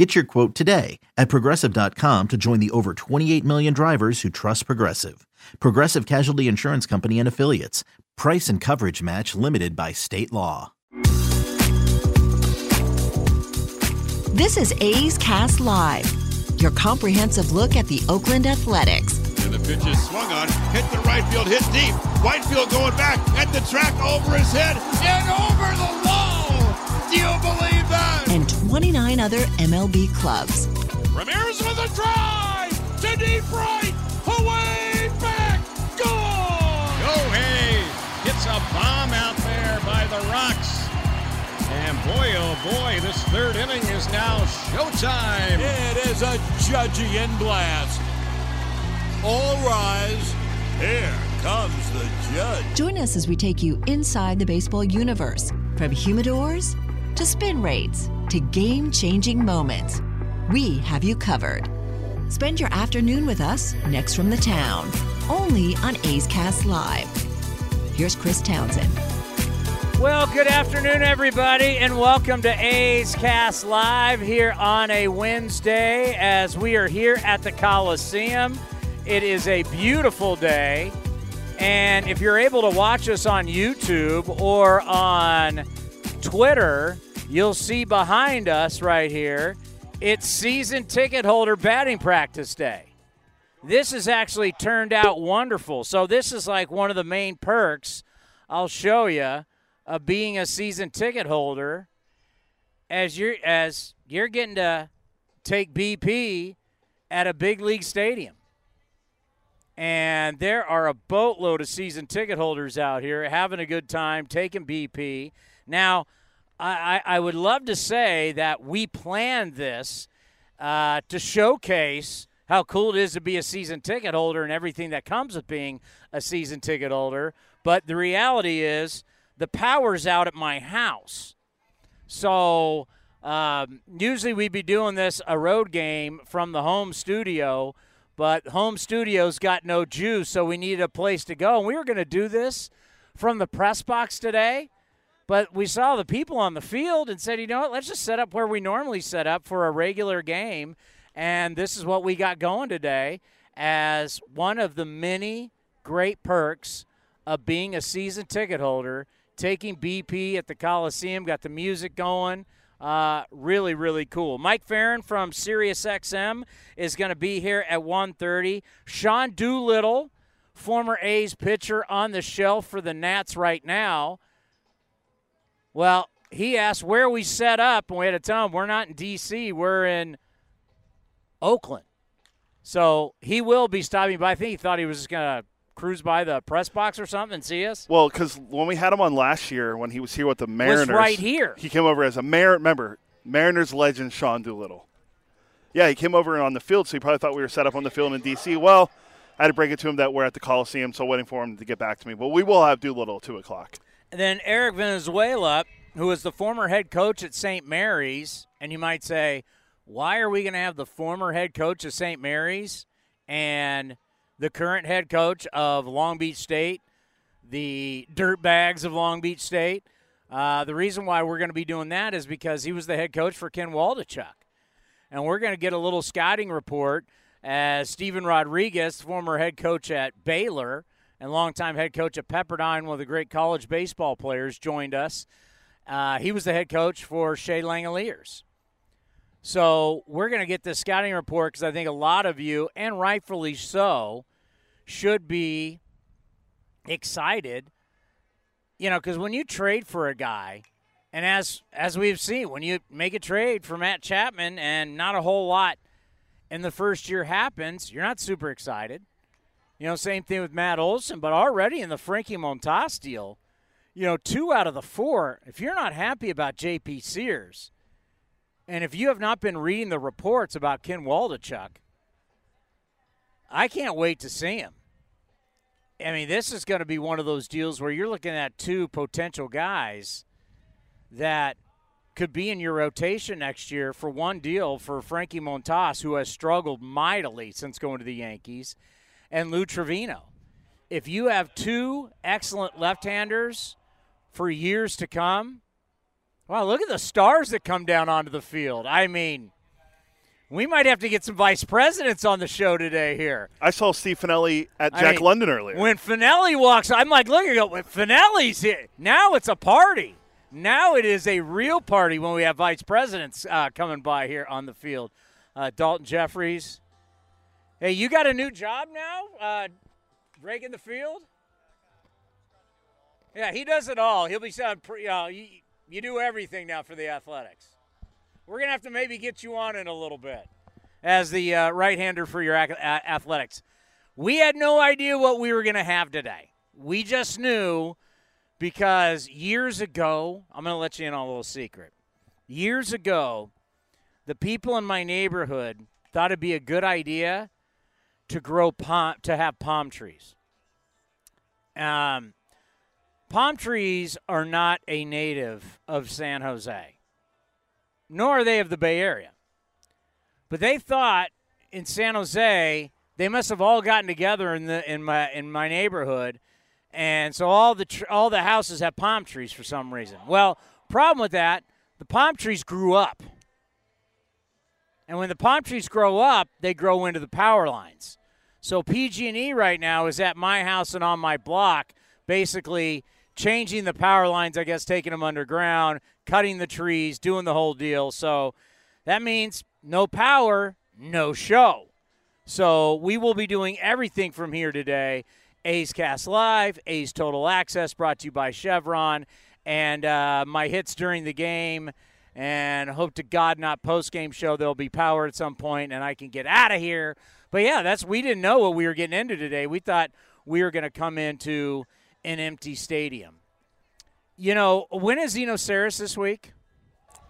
Get your quote today at progressive.com to join the over 28 million drivers who trust Progressive. Progressive Casualty Insurance Company and Affiliates. Price and coverage match limited by state law. This is A's Cast Live, your comprehensive look at the Oakland Athletics. And the pitch is swung on, hit the right field, hit deep. Whitefield going back at the track over his head and over the wall. Do you believe that? And 29 other MLB clubs. Ramirez with a drive to deep right, away back, gone. Go Hayes gets a bomb out there by the rocks. And boy, oh boy, this third inning is now showtime. It is a Judgian blast. All rise. Here comes the judge. Join us as we take you inside the baseball universe from humidors to spin rates to game changing moments. We have you covered. Spend your afternoon with us next from the town, only on A's Cast Live. Here's Chris Townsend. Well, good afternoon, everybody, and welcome to A's Cast Live here on a Wednesday as we are here at the Coliseum. It is a beautiful day, and if you're able to watch us on YouTube or on Twitter, you'll see behind us right here, it's season ticket holder batting practice day. This has actually turned out wonderful. So, this is like one of the main perks I'll show you of being a season ticket holder as you're as you're getting to take BP at a big league stadium. And there are a boatload of season ticket holders out here having a good time taking BP. Now, I, I would love to say that we planned this uh, to showcase how cool it is to be a season ticket holder and everything that comes with being a season ticket holder. But the reality is, the power's out at my house. So um, usually we'd be doing this a road game from the home studio, but home studio's got no juice, so we needed a place to go. And we were going to do this from the press box today, but we saw the people on the field and said, you know what, let's just set up where we normally set up for a regular game. And this is what we got going today as one of the many great perks of being a season ticket holder – taking BP at the Coliseum, got the music going. Uh, really, really cool. Mike Ferrin from SiriusXM is going to be here at 1.30. Sean Doolittle, former A's pitcher on the shelf for the Nats right now. Well, he asked where we set up, and we had to tell him we're not in D.C., we're in Oakland. So he will be stopping by. I think he thought he was just going to cruise by the press box or something and see us? Well, because when we had him on last year, when he was here with the Mariners, was right here. He came over as a Mar. Remember, Mariners legend Sean Doolittle. Yeah, he came over on the field, so he probably thought we were set up on the field in D.C. Well, I had to break it to him that we're at the Coliseum, so waiting for him to get back to me. But we will have Doolittle at two o'clock. Then Eric Valenzuela, who is the former head coach at St. Mary's, and you might say, why are we going to have the former head coach of St. Mary's and the current head coach of Long Beach State, the Dirtbags of Long Beach State. Uh, the reason why we're going to be doing that is because he was the head coach for Ken Waldichuk. And we're going to get a little scouting report as Steven Rodriguez, former head coach at Baylor and longtime head coach at Pepperdine, one of the great college baseball players, joined us. Uh, he was the head coach for Shea Langeliers. So we're going to get this scouting report because I think a lot of you, and rightfully so, should be excited. You know, because when you trade for a guy, and as as we've seen, when you make a trade for Matt Chapman and not a whole lot in the first year happens, you're not super excited. You know, same thing with Matt Olson, but already in the Frankie Montas deal, you know, two out of the four, if you're not happy about JP Sears, and if you have not been reading the reports about Ken Waldichuk, I can't wait to see him. I mean, this is going to be one of those deals where you're looking at two potential guys that could be in your rotation next year for one deal for Frankie Montas, who has struggled mightily since going to the Yankees, and Lou Trivino. If you have two excellent left-handers for years to come, wow, look at the stars that come down onto the field. I mean, we might have to get some vice presidents on the show today here. I saw Steve Finelli at I Jack mean, London earlier. When Finelli walks, I'm like, look, you go, when Finelli's here. Now it's a party. Now it is a real party when we have vice presidents uh, coming by here on the field. Uh, Daulton Jefferies. Hey, you got a new job now? Uh, raking the field? Yeah, he does it all. He'll be saying, uh, you, you do everything now for the Athletics. We're going to have to maybe get you on in a little bit as the uh, right hander for your ac- Athletics. We had no idea what we were going to have today. We just knew because years ago, I'm going to let you in on a little secret. Years ago, the people in my neighborhood thought it'd be a good idea to grow palm to have palm trees. Um, palm trees are not a native of San Jose, nor are they of the Bay Area. But they thought in San Jose they must have all gotten together in the in my in my neighborhood, and so all the tr- all the houses have palm trees for some reason. Well, problem with that, the palm trees grew up. And when the palm trees grow up, they grow into the power lines. So PG&E right now is at my house and on my block, basically changing the power lines. I guess taking them underground, cutting the trees, doing the whole deal. So that means no power, no show. So we will be doing everything from here today. A's Cast Live, A's Total Access, brought to you by Chevron, and uh, my hits during the game. And hope to God not post game show. There'll be power at some point, and I can get out of here. But yeah, that's we didn't know what we were getting into today. We thought we were going to come into an empty stadium. You know, when is Eno Sarris this week?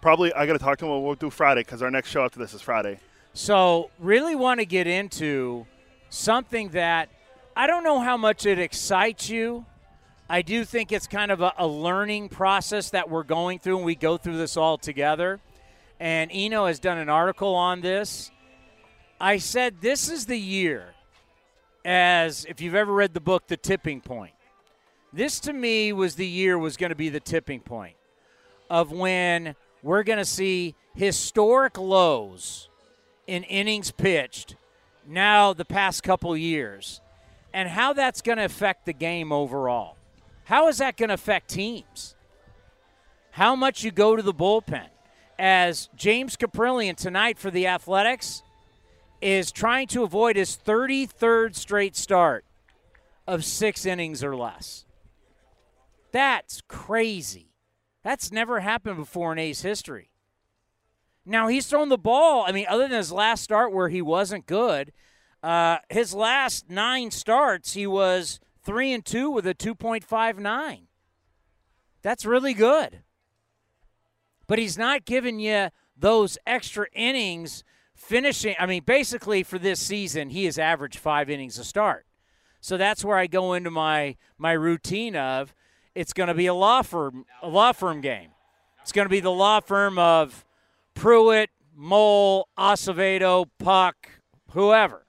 Probably, I got to talk to him. We'll do Friday because our next show after this is Friday. So, really want to get into something that I don't know how much it excites you. I do think it's kind of a, a learning process that we're going through, and we go through this all together. And Eno has done an article on this. I said this is the year, as if you've ever read the book, The Tipping Point. This to me was the year was going to be the tipping point of when we're going to see historic lows in innings pitched now the past couple years and how that's going to affect the game overall. How is that going to affect teams? How much you go to the bullpen. As James Kaprielian tonight for the Athletics is trying to avoid his 33rd straight start of six innings or less. That's crazy. That's never happened before in A's history. Now, he's thrown the ball, I mean, other than his last start where he wasn't good, uh, his last nine starts, he was three and two with a 2.59. That's really good. But he's not giving you those extra innings finishing. I mean, basically for this season, he has averaged five innings a start. So that's where I go into my my routine of it's going to be a law firm a law firm game. It's going to be the law firm of Pruitt, Moll, Acevedo, Puk, whoever.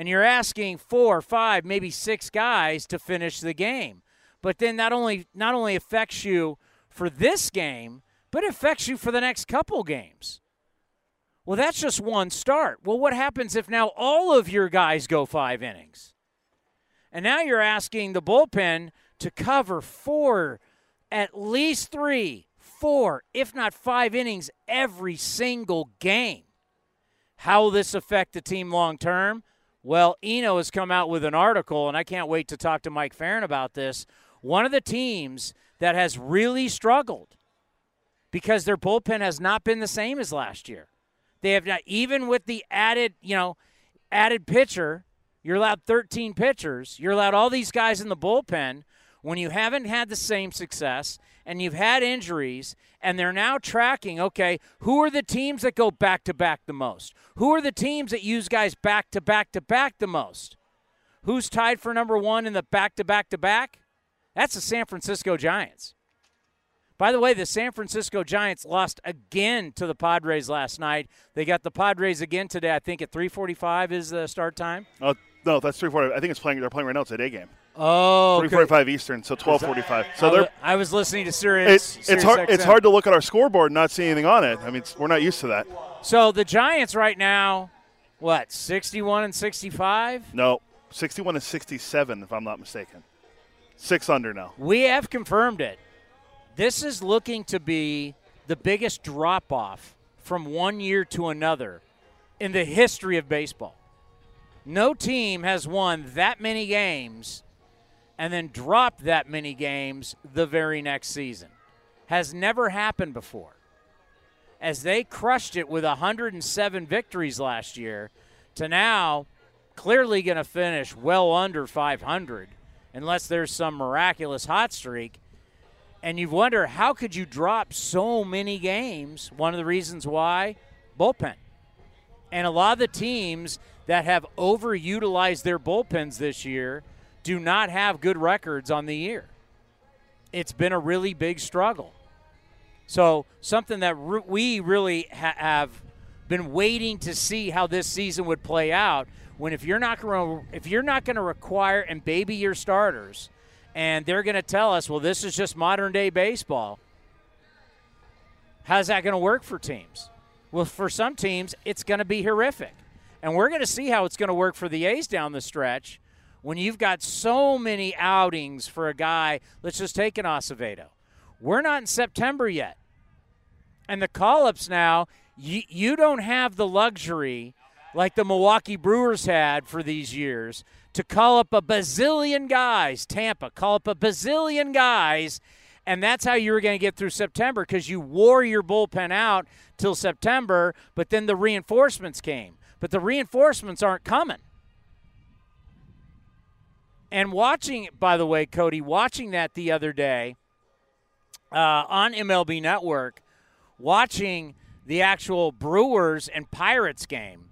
And you're asking four, five, maybe six guys to finish the game. But then that only not only affects you for this game, but it affects you for the next couple games. Well, that's just one start. Well, what happens if now all of your guys go five innings? And now you're asking the bullpen to cover four, at least three, four, if not five innings every single game. How will this affect the team long term? Well, Eno has come out with an article, and I can't wait to talk to Mike Ferrin about this. One of the teams that has really struggled because their bullpen has not been the same as last year. They have not, even with the added, you know, added pitcher, you're allowed 13 pitchers, you're allowed all these guys in the bullpen. When you haven't had the same success and you've had injuries, and they're now tracking, okay, who are the teams that go back to back the most? Who are the teams that use guys back to back to back the most? who's tied for number one in the back to back to back? That's the San Francisco Giants. By the way, the San Francisco Giants lost again to the Padres last night. They got the Padres again today. I think at 3:45 is the start time. Oh no, that's three forty. I think it's playing. They're playing right now. It's a day game. Oh, Three forty-five Eastern, so twelve forty-five. So I, they're. I was listening to Sirius. It, it's hard. It's hard to look at our scoreboard and not see anything on it. I mean, it's, we're not used to that. So the Giants right now, what, 61 and 65? No, sixty-one and sixty-seven, if I'm not mistaken. Six under now. We have confirmed it. This is looking to be the biggest drop off from one year to another in the history of baseball. No team has won that many games and then dropped that many games the very next season. Has never happened before. As they crushed it with 107 victories last year, to now clearly going to finish well under 500 unless there's some miraculous hot streak. And you wonder how could you drop so many games? One of the reasons why bullpen. And a lot of the teams that have overutilized their bullpens this year do not have good records on the year. It's been a really big struggle. So, something that re- we really ha- have been waiting to see how this season would play out when if you're not going to if you're not going to require and baby your starters and they're going to tell us, well, this is just modern day baseball. How's that going to work for teams? Well, for some teams, it's going to be horrific. And we're going to see how it's going to work for the A's down the stretch when you've got so many outings for a guy. Let's just take an Acevedo. We're not in September yet. And the call ups now, you, you don't have the luxury like the Milwaukee Brewers had for these years to call up a bazillion guys. Tampa, call up a bazillion guys. And that's how you were going to get through September because you wore your bullpen out till September, but then the reinforcements came. But the reinforcements aren't coming. And watching, by the way, Cody, watching that the other day uh, on MLB Network, watching the actual Brewers and Pirates game.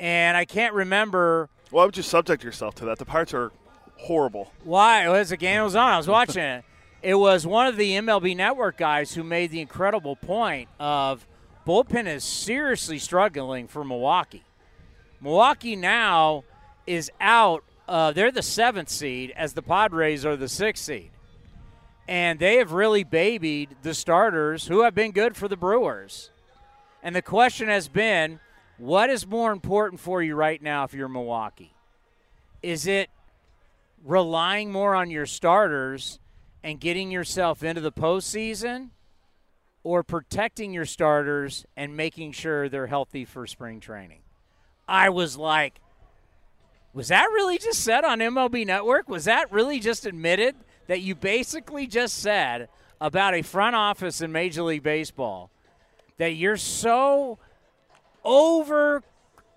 And I can't remember Why would you subject yourself to that? The Pirates are horrible. why it was the game was on. I was watching it. It was one of the MLB Network guys who made the incredible point of bullpen is seriously struggling for Milwaukee. Milwaukee now is out. Uh, they're the seventh seed, as the Padres are the sixth seed, and they have really babied the starters who have been good for the Brewers. And the question has been, what is more important for you right now if you're Milwaukee? Is it relying more on your starters and getting yourself into the postseason, or protecting your starters and making sure they're healthy for spring training? I was like, was that really just said on MLB Network? Was that really just admitted that you basically just said about a front office in Major League Baseball that you're so over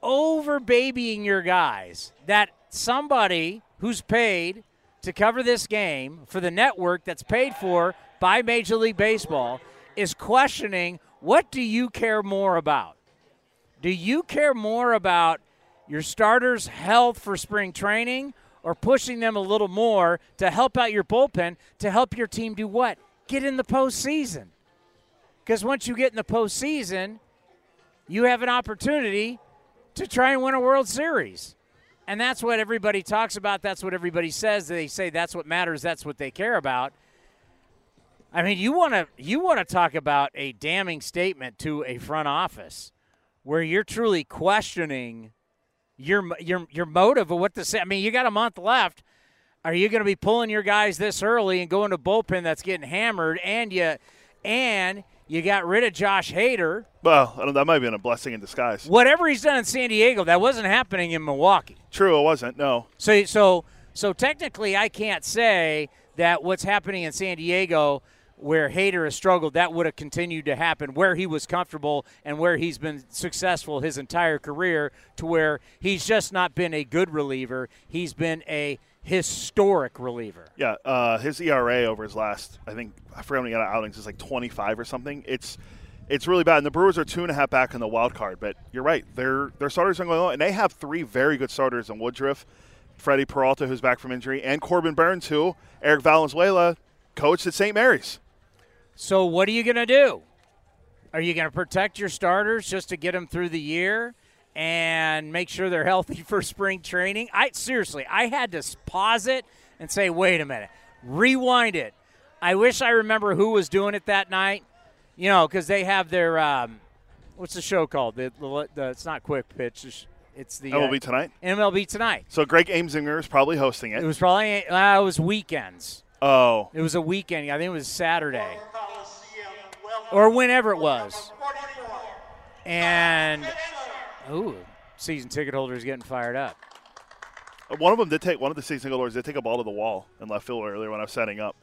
over babying your guys that somebody who's paid to cover this game for the network that's paid for by Major League Baseball is questioning what do you care more about? Do you care more about your starters' health for spring training or pushing them a little more to help out your bullpen to help your team do what? Get in the postseason. Because once you get in the postseason, you have an opportunity to try and win a World Series. And that's what everybody talks about. That's what everybody says. They say that's what matters. That's what they care about. I mean, you want to you want to talk about a damning statement to a front office where you're truly questioning your your your motive of what to say. I mean, you got a month left. Are you going to be pulling your guys this early and going to bullpen that's getting hammered and you and you got rid of Josh Hader? Well, I don't, that might have been a blessing in disguise. Whatever he's done in San Diego, that wasn't happening in Milwaukee. True, it wasn't. No. So so so technically, I can't say that what's happening in San Diego, where Hader has struggled, that would have continued to happen where he was comfortable and where he's been successful his entire career. To where he's just not been a good reliever, he's been a historic reliever. Yeah, uh, his ERA over his last, I think, I forget how many outings, is like 25 or something. It's it's really bad. And the Brewers are two and a half back in the wild card. But you're right, their their starters are going on, and they have three very good starters in Woodruff, Freddie Peralta, who's back from injury, and Corbin Burnes, who Eric Valenzuela coached at St. Mary's. So what are you going to do? Are you going to protect your starters just to get them through the year and make sure they're healthy for spring training? I seriously, I had to pause it and say, "Wait a minute. Rewind it." I wish I remember who was doing it that night. You know, cuz they have their um, what's the show called? The, the, the, it's not quick pitch. It's, it's the MLB uh, tonight. MLB tonight. So Greg Amsinger is probably hosting It it. was probably uh, it was weekends. Oh, It was a weekend. I think it was Saturday. Or whenever it was. And ooh, season ticket holders getting fired up. one of them did take one of the season ticket holders did take a ball to the wall in left field earlier when I was setting up.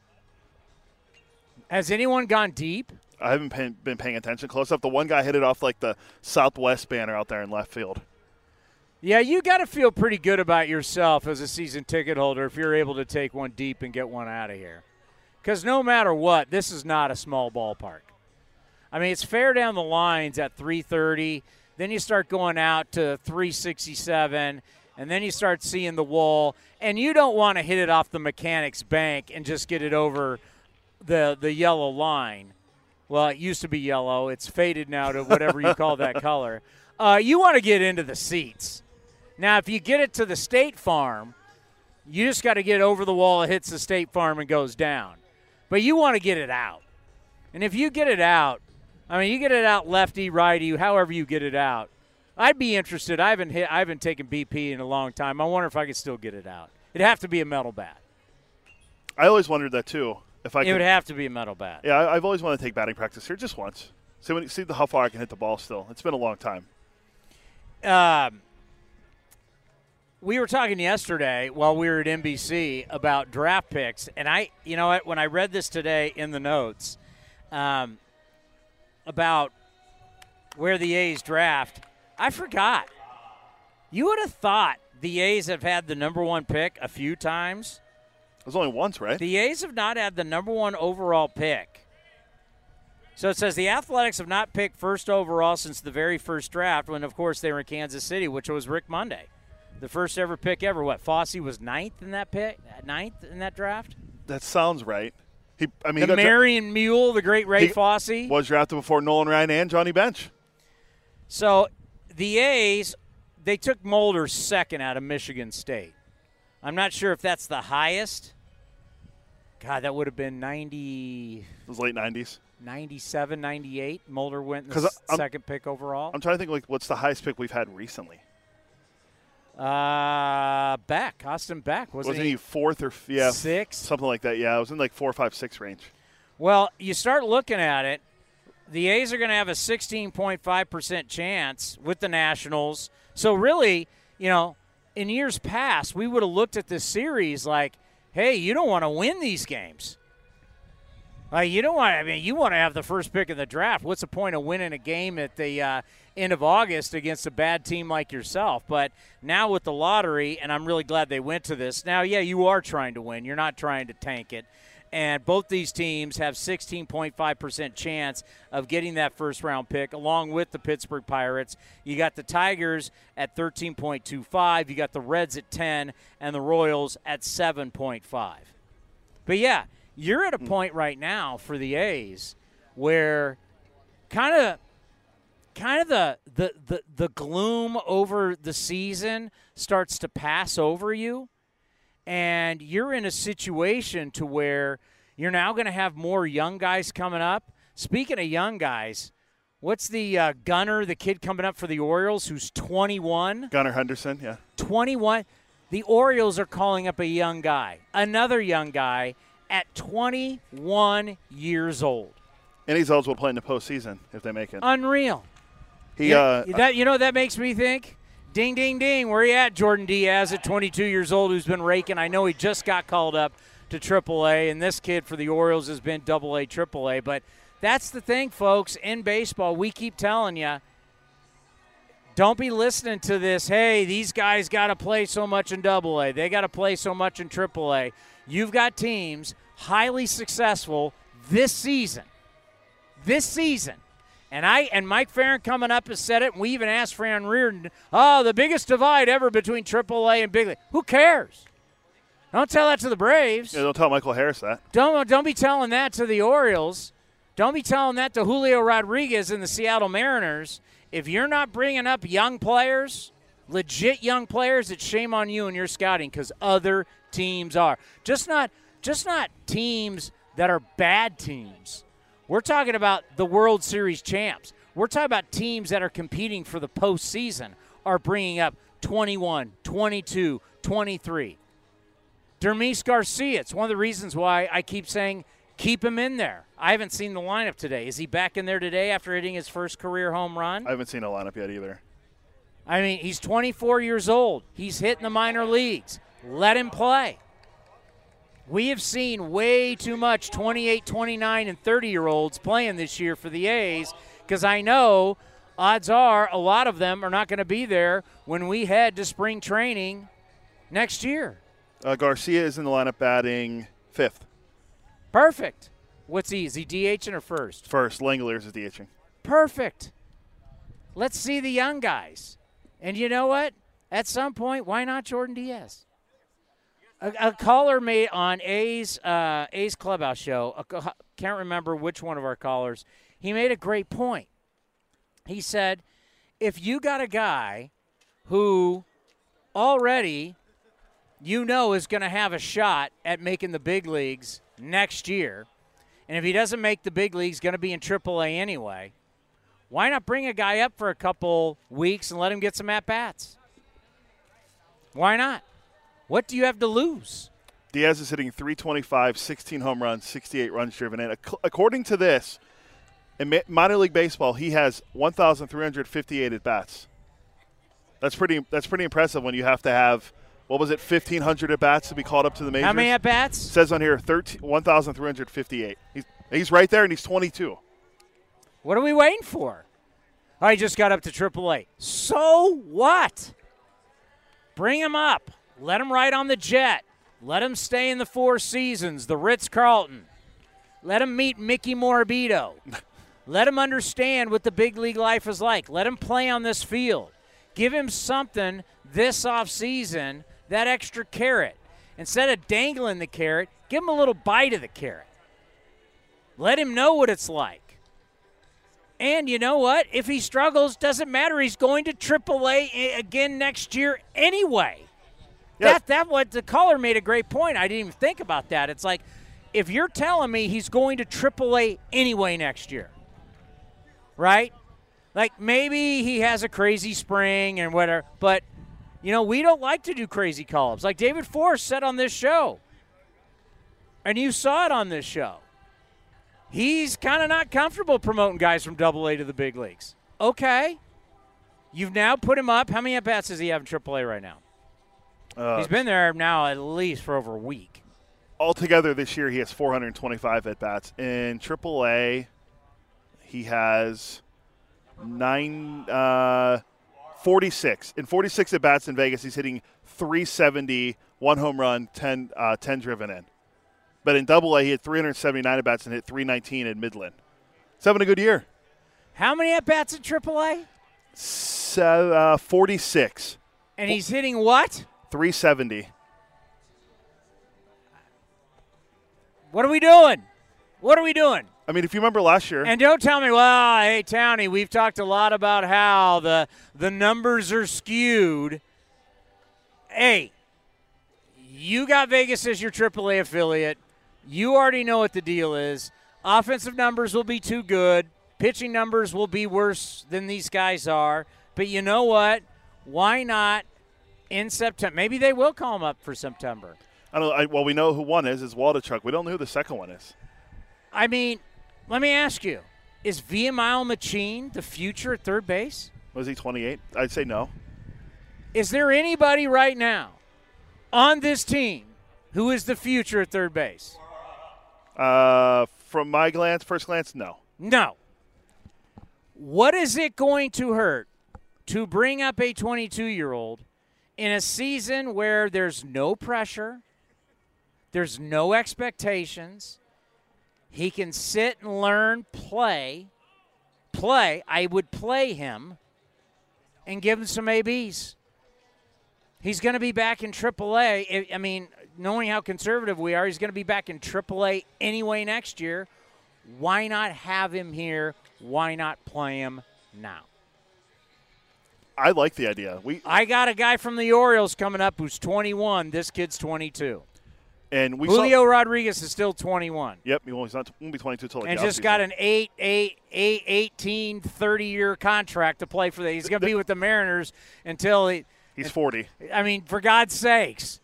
Has anyone gone deep? I haven't pay, been paying attention close up. The one guy hit it off like the southwest banner out there in left field. Yeah, you got to feel pretty good about yourself as a season ticket holder if you're able to take one deep and get one out of here. Because no matter what, this is not a small ballpark. I mean, it's fair down the lines at 330. Then you start going out to 367, and then you start seeing the wall. And you don't want to hit it off the mechanic's bank and just get it over the the yellow line. Well, it used to be yellow. It's faded now to whatever you call that color. Uh, you want to get into the seats. Now, if you get it to the State Farm, you just got to get over the wall. It hits the State Farm and goes down. But you want to get it out. And if you get it out, I mean, you get it out lefty, righty, however you get it out. I'd be interested. I haven't hit. I haven't taken BP in a long time. I wonder if I could still get it out. It'd have to be a metal bat. I always wondered that too. If I It could, would have to be a metal bat. yeah, I, I've always wanted to take batting practice here just once. See when see the, how far I can hit the ball. Still, it's been a long time. um, we were talking yesterday while we were at NBC about draft picks, and I, you know what, when I read this today in the notes um, about where the A's draft, I forgot. You would have thought the A's have had the number one pick a few times. It was only once, right? The A's have not had the number one overall pick. So it says the Athletics have not picked first overall since the very first draft, when of course they were in Kansas City, which was Rick Monday, the first ever pick ever. What Fosse was ninth in that pick, ninth in that draft. that sounds right. He, I mean, The got dra- Marion Mule, the great Ray He Fosse. was drafted before Nolan Ryan and Johnny Bench. So the A's, they took Mulder second out of Michigan State. I'm not sure if that's the highest. God, that would have been 90. It was late '90s. 97, 98. Mulder went in the 'Cause s- I'm- second pick overall. I'm trying to think like what's the highest pick we've had recently. Uh, Beck, Austin Beck wasn't, Wasn't he? he fourth or yeah Six? something like that? Yeah, it was in like four, five, six range. Well, you start looking at it. The A's are going to have a 16.5% chance with the Nationals. So, really, you know, in years past, we would have looked at this series like, hey, you don't want to win these games. Like you don't want. I mean, you want to have the first pick in the draft. What's the point of winning a game at the uh, end of August against a bad team like yourself? But now with the lottery, and I'm really glad they went to this. Now, yeah, you are trying to win. You're not trying to tank it. And both these teams have 16.5% chance of getting that first round pick, along with the Pittsburgh Pirates. You got the Tigers at 13.25, you got the Reds at 10, and the Royals at 7.5. But yeah, you're at a hmm. point right now for the A's where kind of kind of the, the the the gloom over the season starts to pass over you and you're in a situation to where you're now going to have more young guys coming up. Speaking of young guys, what's the uh, Gunnar, the kid coming up for the Orioles who's 21? Gunnar Henderson, yeah. 21. The Orioles are calling up a young guy, another young guy at 21 years old. And he's eligible to play in the postseason if they make it. Unreal. He, Yeah, uh, that you know that makes me think. Ding, ding, ding. Where you at, Jordan Diaz, at 22 years old, who's been raking? I know he just got called up to AAA, and this kid for the Orioles has been Double A, Triple A. But that's the thing, folks. In baseball, we keep telling you, don't be listening to this. Hey, these guys got to play so much in Double A. They got to play so much in Triple A. You've got teams highly successful this season. This season And I and Mike Ferrin coming up has said it, and we even asked Fran Riordan, oh, the biggest divide ever between AAA and big league. Who cares? Don't tell that to the Braves. Yeah, don't tell Michael Harris that. Don't don't be telling that to the Orioles. Don't be telling that to Julio Rodriguez and the Seattle Mariners. If you're not bringing up young players, legit young players, it's shame on you and your scouting because other teams are. Just not just not teams that are bad teams. We're talking about the World Series champs. We're talking about teams that are competing for the postseason are bringing up 21, 22, 23. Dermis Garcia, it's one of the reasons why I keep saying keep him in there. I haven't seen the lineup today. Is he back in there today after hitting his first career home run? I haven't seen a lineup yet either. I mean, he's 24 years old. He's hitting the minor leagues. Let him play. We have seen way too much 28, 29, and 30 year olds playing this year for the A's because I know odds are a lot of them are not going to be there when we head to spring training next year. Uh, Garcia is in the lineup batting fifth. Perfect. What's he? Is he DHing or first? First, Langeliers is DHing. Perfect. Let's see the young guys. And you know what? At some point, why not Jordan Diaz? A, a caller made on A's uh, A's Clubhouse show. A, can't remember which one of our callers. He made a great point. He said, if you got a guy who already you know is going to have a shot at making the big leagues next year, and if he doesn't make the big leagues, going to be in AAA anyway. Why not bring a guy up for a couple weeks and let him get some at bats? Why not? What do you have to lose? Diaz is hitting 325, 16 home runs, 68 runs driven in. According to this, in minor league baseball, he has 1,358 at bats. That's pretty. That's pretty impressive when you have to have what was it, 1,500 at bats to be called up to the majors. How many at bats? says on here 1,358. He's he's right there, and he's 22. What are we waiting for? I just got up to AAA. So what? Bring him up. Let him ride on the jet. Let him stay in the Four Seasons, the Ritz Carlton. Let him meet Mickey Morabito. Let him understand what the big league life is like. Let him play on this field. Give him something this offseason, that extra carrot. Instead of dangling the carrot, give him a little bite of the carrot. Let him know what it's like. And you know what? If he struggles, doesn't matter. He's going to AAA again next year anyway. That that what the caller made a great point. I didn't even think about that. It's like if you're telling me he's going to AAA anyway next year, right? Like maybe he has a crazy spring and whatever, but you know we don't like to do crazy call-ups. Like David Forst said on this show, and you saw it on this show. He's kind of not comfortable promoting guys from Double A to the big leagues. Okay, you've now put him up. How many at bats does he have in AAA right now? Uh, He's been there now at least for over a week. Altogether this year, he has 425 at bats. In AAA, he has nine, uh, 46. In 46 at bats in Vegas, he's hitting 370, one home run, 10, uh, 10 driven in. But in Double A, he had 379 at bats and hit 319 in Midland. He's having a good year. How many at bats in AAA? So, uh, 46. And he's hitting what? 370. What are we doing? What are we doing? I mean, if you remember last year, and don't tell me, well, hey Townie, we've talked a lot about how the the numbers are skewed. Hey, you got Vegas as your AAA affiliate. You already know what the deal is. Offensive numbers will be too good. Pitching numbers will be worse than these guys are. But you know what? Why not in September. Maybe they will call him up for September. I don't. I, well, we know who one is. Is Waldichuk. We don't know who the second one is. I mean, let me ask you: Is Vimael Machin the future at third base? Was he 28? I'd say no. Is there anybody right now on this team who is the future at third base? Uh, from my glance, first glance, no. No. What is it going to hurt to bring up a 22 year old in a season where there's no pressure, there's no expectations, he can sit and learn, play, play. I would play him and give him some ABs. He's going to be back in AAA. I mean, knowing how conservative we are, he's going to be back in AAA anyway next year. Why not have him here? Why not play him now? I like the idea. We I got a guy from the Orioles coming up who's 21. This kid's 22. and we Julio saw. Rodriguez is still 21. Yep, he won't, he's not won't be 22 till like and just got an 8, 8, 8, 18, 30 year contract to play for the. He's going to be with the Mariners until he. He's 40. I mean, for God's sakes,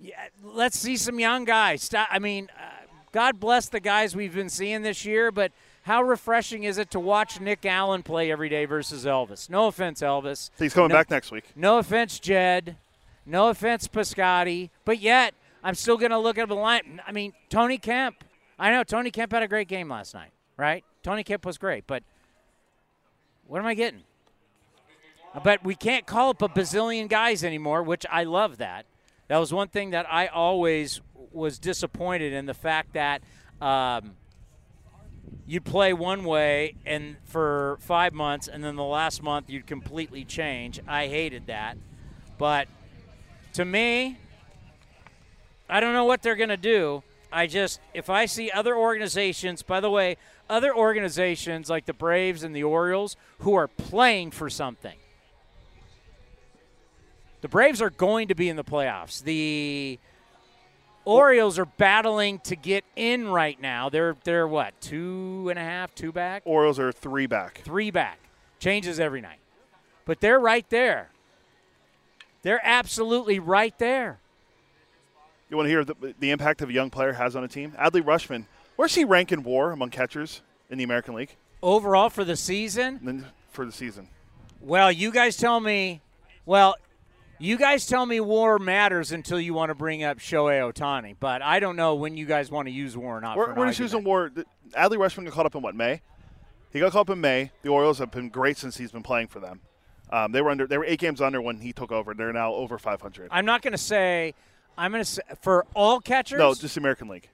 yeah, let's see some young guys. Stop, I mean, uh, God bless the guys we've been seeing this year, but how refreshing is it to watch Nick Allen play every day versus Elvis? No offense, Elvis. He's coming No- back next week. No offense, Jed. No offense, Piscotti. But yet, I'm still going to look at the line. I mean, Tony Kemp. I know Tony Kemp had a great game last night, right? Tony Kemp was great, but what am I getting? But we can't call up a bazillion guys anymore, which I love that. That was one thing that I always was disappointed in the fact that um, you'd play one way and for five months, and then the last month you'd completely change. I hated that, but to me, I don't know what they're going to do. I just, if I see other organizations, by the way, other organizations like the Braves and the Orioles who are playing for something. The Braves are going to be in the playoffs. The Orioles are battling to get in right now. They're they're what two and a half, two back, Orioles are three back. three back. Changes every night, but they're right there. They're absolutely right there. You want to hear the, the impact of a young player has on a team? Adley Rutschman, where's he rank in WAR among catchers in the American League? Overall for the season, for the season, well, you guys tell me. Well, you guys tell me war matters until you want to bring up Shohei Ohtani, but I don't know when you guys want to use war or not. where, for an where does argument. WAR? Adley Rutschman got caught up in what May? He got caught up in May. The Orioles have been great since he's been playing for them. Um, they were under. They were eight games under when he took over. They're now over 500. I'm not going to say. I'm going to say for all catchers. No, just the American League.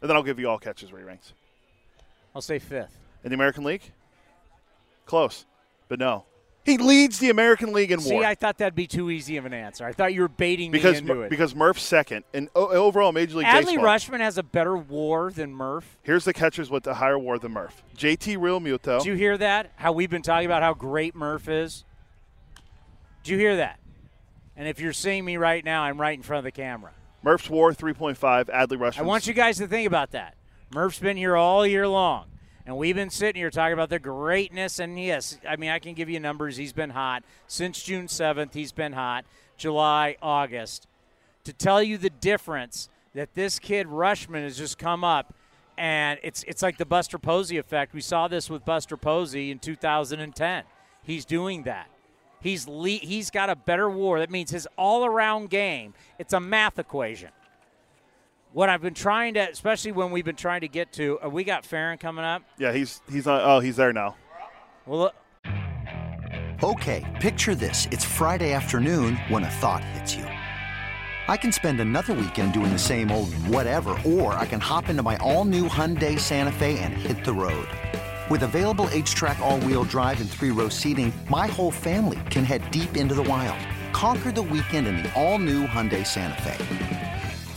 And then I'll give you all catches where he ranks. I'll say fifth. In the American League? Close. But no. He leads the American League in war. See, WAR. I thought that'd be too easy of an answer. I thought you were baiting me because into it. because Murph's second and overall Major League Adley Baseball. Rutschman has a better WAR than Murph. Here's the catchers with the higher WAR than Murph. JT Realmuto. Did you hear that? How we've been talking about how great Murph is. Do you hear that? And if you're seeing me right now, I'm right in front of the camera. Murph's WAR 3.5. Adley Rutschman. I want you guys to think about that. Murph's been here all year long, and we've been sitting here talking about the greatness. And yes, I mean, I can give you numbers. He's been hot since June 7th. He's been hot. July, August. To tell you the difference that this kid Rutschman has just come up, and it's it's like the Buster Posey effect. We saw this with Buster Posey in 2010. He's doing that. He's le- he's got a better WAR. That means his all-around game. It's a math equation what I've been trying to, especially when we've been trying to get to, uh, we got Ferrin coming up. Yeah, he's he's not. Oh, he's there now. Well, Okay, picture this. It's Friday afternoon when a thought hits you. I can spend another weekend doing the same old whatever, or I can hop into my all new Hyundai Santa Fe and hit the road. With available H track, all wheel drive, and three row seating, my whole family can head deep into the wild. Conquer the weekend in the all new Hyundai Santa Fe.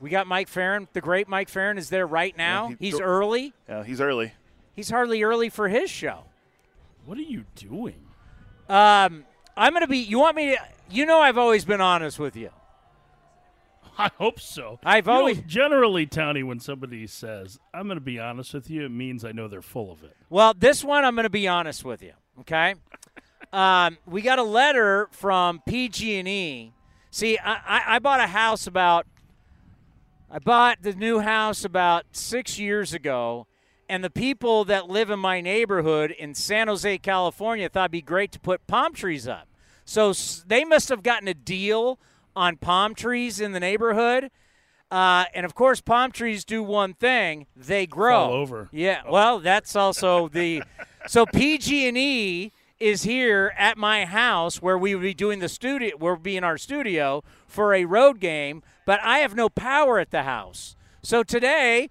We got Mike Ferrin. The great Mike Ferrin is there right now. Yeah, he- He's early. Yeah, he's early. He's hardly early for his show. What are you doing? Um, I'm going to be, you want me to, you know, I've always been honest with you. I hope so. I've You know, always- generally, Tony, when somebody says, "I'm going to be honest with you," it means I know they're full of it. Well, this one, I'm going to be honest with you. Okay. um, we got a letter from PG&E See, I, I, I bought a house about. I bought the new house about six years ago, and the people that live in my neighborhood in San Jose, California, thought it'd be great to put palm trees up. So they must have gotten a deal on palm trees in the neighborhood. Uh, and of course, palm trees do one thing: they grow Fall over. Yeah, well, that's also the so PG&E is here at my house where we would be doing the studio. We'll be in our studio for a road game, but I have no power at the house. So today,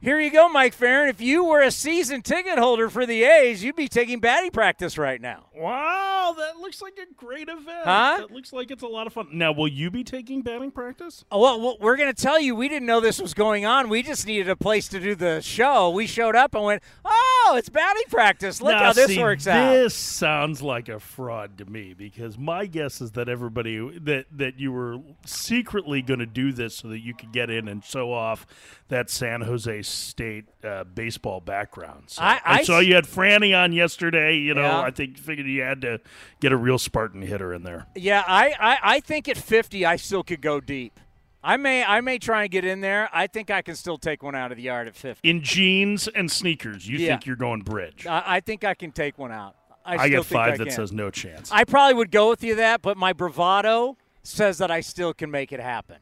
here you go, Mike Ferrin. If you were a season ticket holder for the A's, you'd be taking batting practice right now. Wow, that looks like a great event. Huh? That looks like it's a lot of fun. Now, will you be taking batting practice? Oh, Well, well, we're going to tell you we didn't know this was going on. We just needed a place to do the show. We showed up and went, "Oh, it's batting practice. Look Now, how this see, works out." This sounds like a fraud to me because my guess is that everybody that that you were secretly going to do this so that you could get in and show off that San Jose State uh, baseball background. So I- I saw you had Franny on yesterday. You know, Yeah. I think figured you had to get a real Spartan hitter in there. Yeah, I, I, I think at 50 I still could go deep. I may I may try and get in there. I think I can still take one out of the yard at 50. In jeans and sneakers, you Yeah. think you're going bridge? I, I think I can take one out. I, I still get think five I that can. says no chance. I probably would go with you that, but my bravado says that I still can make it happen.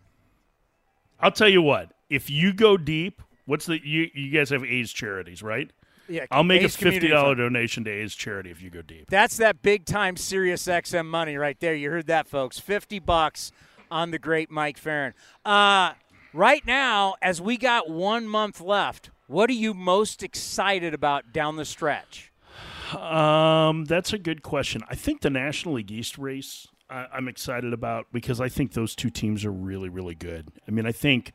I'll tell you what. If you go deep, what's the you you guys have A's charities, right? Yeah, I'll make A's a fifty dollar donation to A's charity if you go deep. That's that big time Sirius XM money right there. You heard that, folks. 50 bucks on the great Mike Ferrin. Uh, right now, as we got one month left, what are you most excited about down the stretch? Um, that's a good question. I think the National League East race I, I'm excited about because I think those two teams are really really good. I mean, I think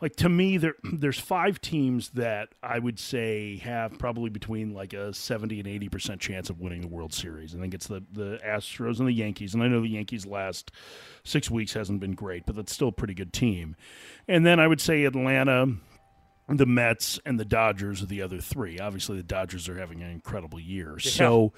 like to me there there's five teams that I would say have probably between like a 70 and 80 percent chance of winning the World Series. I think it's the the Astros and the Yankees, and I know the Yankees last six weeks hasn't been great, but that's still a pretty good team. And then I would say Atlanta the Mets and the Dodgers are the other three. Obviously, the Dodgers are having an incredible year. So,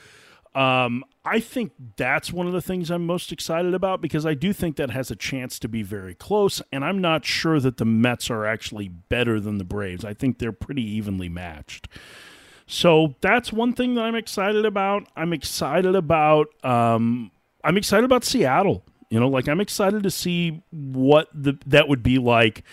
um, I think that's one of the things I'm most excited about because I do think that has a chance to be very close. And I'm not sure that the Mets are actually better than the Braves. I think they're pretty evenly matched. So that's one thing that I'm excited about. I'm excited about. Um, I'm excited about Seattle. You know, like I'm excited to see what the that would be like.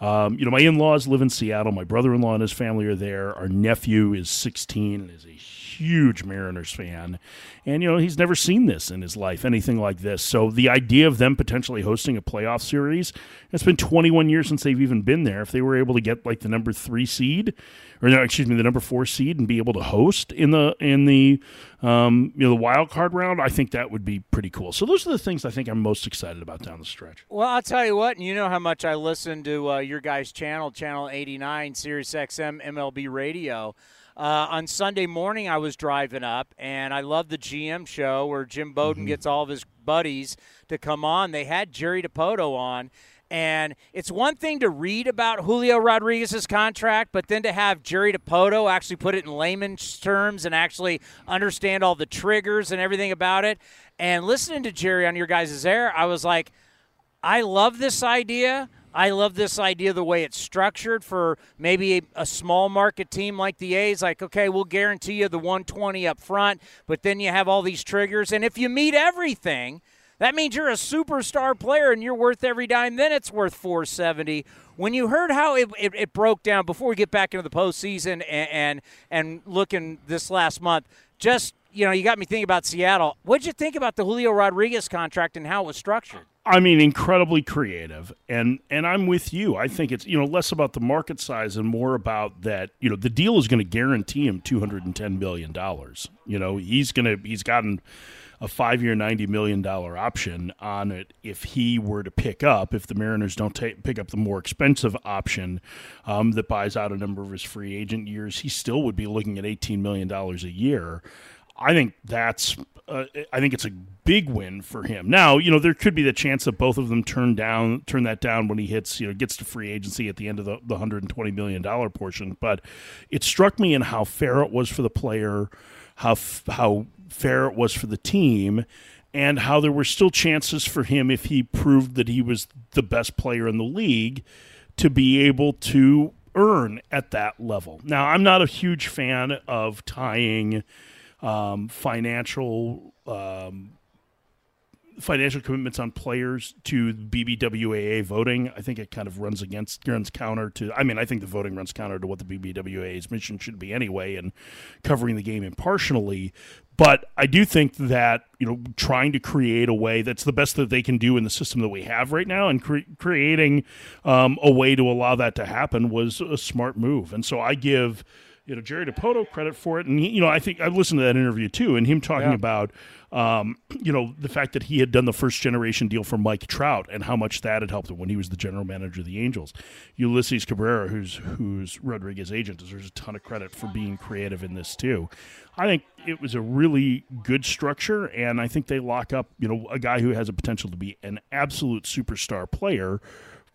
Um, you know, my in-laws live in Seattle. My brother-in-law and his family are there. Our nephew is 16 and is a huge Mariners fan, and you know he's never seen this in his life, anything like this. So the idea of them potentially hosting a playoff series, it's been 21 years since they've even been there. If they were able to get like the number three seed, or no, excuse me, the number four seed, and be able to host in the in the um, you know the wild card round, I think that would be pretty cool. So those are the things I think I'm most excited about down the stretch. Well, I'll tell you what, and you know how much I listen to uh, your guys' channel, Channel 89, Sirius XM MLB Radio. Uh, on Sunday morning, I was driving up, and I love the GM show where Jim Bowden gets all of his buddies to come on. They had Jerry Dipoto on, and it's one thing to read about Julio Rodriguez's contract, but then to have Jerry Dipoto actually put it in layman's terms and actually understand all the triggers and everything about it. And listening to Jerry on your guys' air, I was like, I love this idea. I love this idea the way it's structured for maybe a, a, small market team like the A's. Like, okay, we'll guarantee you the 120 up front, but then you have all these triggers. And if you meet everything, that means you're a superstar player and you're worth every dime. Then it's worth 470. When you heard how it, it, it broke down before we get back into the postseason and, and and looking this last month, just you know, you got me thinking about Seattle. What'd you think about the Julio Rodriguez contract and how it was structured? I mean, incredibly creative, and and I'm with you. I think it's you know less about the market size and more about that. You know, the deal is going to guarantee him 210 million dollars. You know, he's gonna he's gotten a five year, ninety million dollar option on it if he were to pick up. If the Mariners don't take, pick up the more expensive option um, that buys out a number of his free agent years, he still would be looking at 18 million dollars a year. I think that's uh, I think it's a big win for him. Now, you know, there could be the chance that both of them turn down turn that down when he hits, you know, gets to free agency at the end of the, the 120 million dollar portion, but it struck me in how fair it was for the player, how f- how fair it was for the team. and how there were still chances for him if he proved that he was the best player in the league to be able to earn at that level. Now, I'm not a huge fan of tying um, financial um, financial commitments on players to BBWAA voting. I think it kind of runs against runs counter to. I mean, I think the voting runs counter to what the BBWAA's mission should be anyway, and covering the game impartially. But I do think that you know trying to create a way that's the best that they can do in the system that we have right now, and cre- creating um, a way to allow that to happen was a smart move. And so I give you know Jerry Dipoto credit for it, and he, you know I think I listened to that interview too, and him talking yeah. about um, you know, the fact that he had done the first generation deal for Mike Trout and how much that had helped him when he was the general manager of the Angels. Ulysses Cabrera, who's who's Rodriguez agent, deserves a ton of credit for being creative in this too. I think it was a really good structure, and I think they lock up, you know, a guy who has a potential to be an absolute superstar player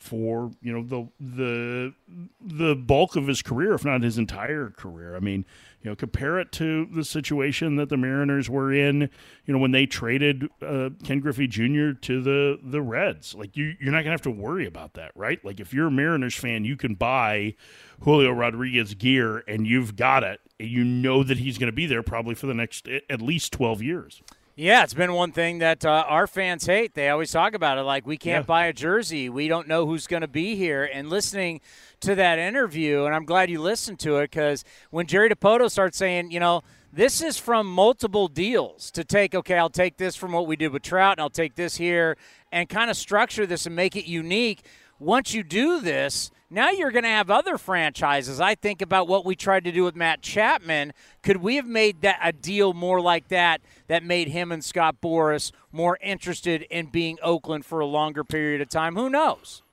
for you know the the the bulk of his career, if not his entire career. I mean, you know, compare it to the situation that the Mariners were in, you know, when they traded uh, Ken Griffey Jr. to the the Reds. Like you, you're not gonna have to worry about that, right? Like if you're a Mariners fan, you can buy Julio Rodriguez gear and you've got it, and you know that he's going to be there probably for the next at least 12 years. Yeah, it's been one thing that uh, our fans hate. They always talk about it like we can't yeah. buy a jersey. We don't know who's going to be here. And listening to that interview, and I'm glad you listened to it because when Jerry Dipoto starts saying, you know, this is from multiple deals to take, okay, I'll take this from what we did with Trout, and I'll take this here, and kind of structure this and make it unique. Once you do this, now you're going to have other franchises. I think about what we tried to do with Matt Chapman. Could we have made that a deal more like that that made him and Scott Boras more interested in being Oakland for a longer period of time? Who knows?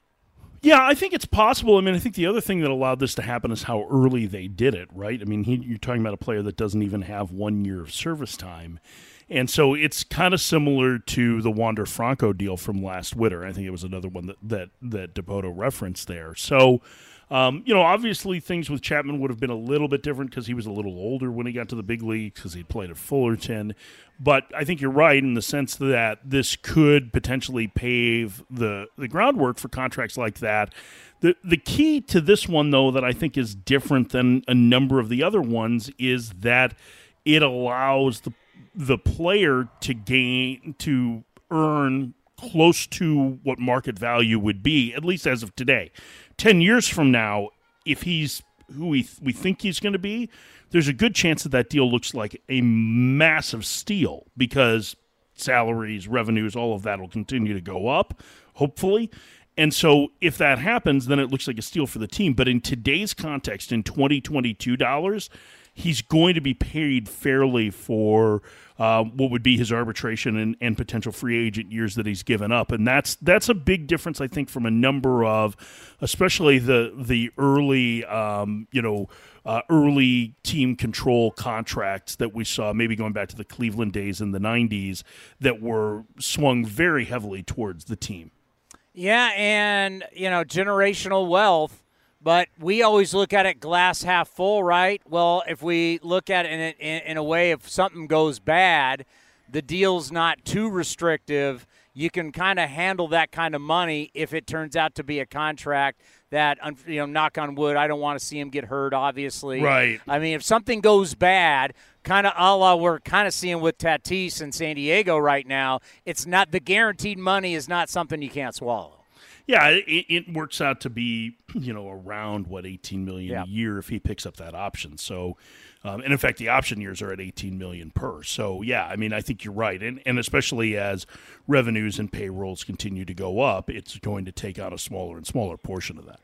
Yeah, I think it's possible. I mean, I think the other thing that allowed this to happen is how early they did it, right? I mean, he, you're talking about a player that doesn't even have one year of service time. And so it's kind of similar to the Wander Franco deal from last winter. I think it was another one that that that Dipoto referenced there. So, um, you know, obviously things with Chapman would have been a little bit different because he was a little older when he got to the big leagues because he played at Fullerton. But I think you're right in the sense that this could potentially pave the the groundwork for contracts like that. The the key to this one though that I think is different than a number of the other ones is that it allows the the player to gain to earn close to what market value would be, at least as of today. Ten years from now, if he's who we th- we think he's going to be, there's a good chance that that deal looks like a massive steal because salaries, revenues, all of that will continue to go up, hopefully. And so if that happens, then it looks like a steal for the team. But in today's context, in 2022 dollars, he's going to be paid fairly for uh, what would be his arbitration and, and, potential free agent years that he's given up, and that's that's a big difference, I think, from a number of, especially the the early, um, you know. Uh, early team control contracts that we saw, maybe going back to the Cleveland days in the 90s, that were swung very heavily towards the team. Yeah, and, you know, generational wealth but we always look at it glass half full, right? Well, if we look at it in a, in a way, if something goes bad, the deal's not too restrictive. You can kind of handle that kind of money if it turns out to be a contract that, you know, knock on wood, I don't want to see him get hurt, obviously. Right. I mean, if something goes bad, kind of a la we're kind of seeing with Tatis in San Diego right now, it's not the guaranteed money is not something you can't swallow. Yeah, it, it, works out to be you know around what 18 million yeah. a year if he picks up that option. So, um, and in fact, the option years are at 18 million per. So, yeah, I mean, I think you're right, and and especially as revenues and payrolls continue to go up, it's going to take on a smaller and smaller portion of that.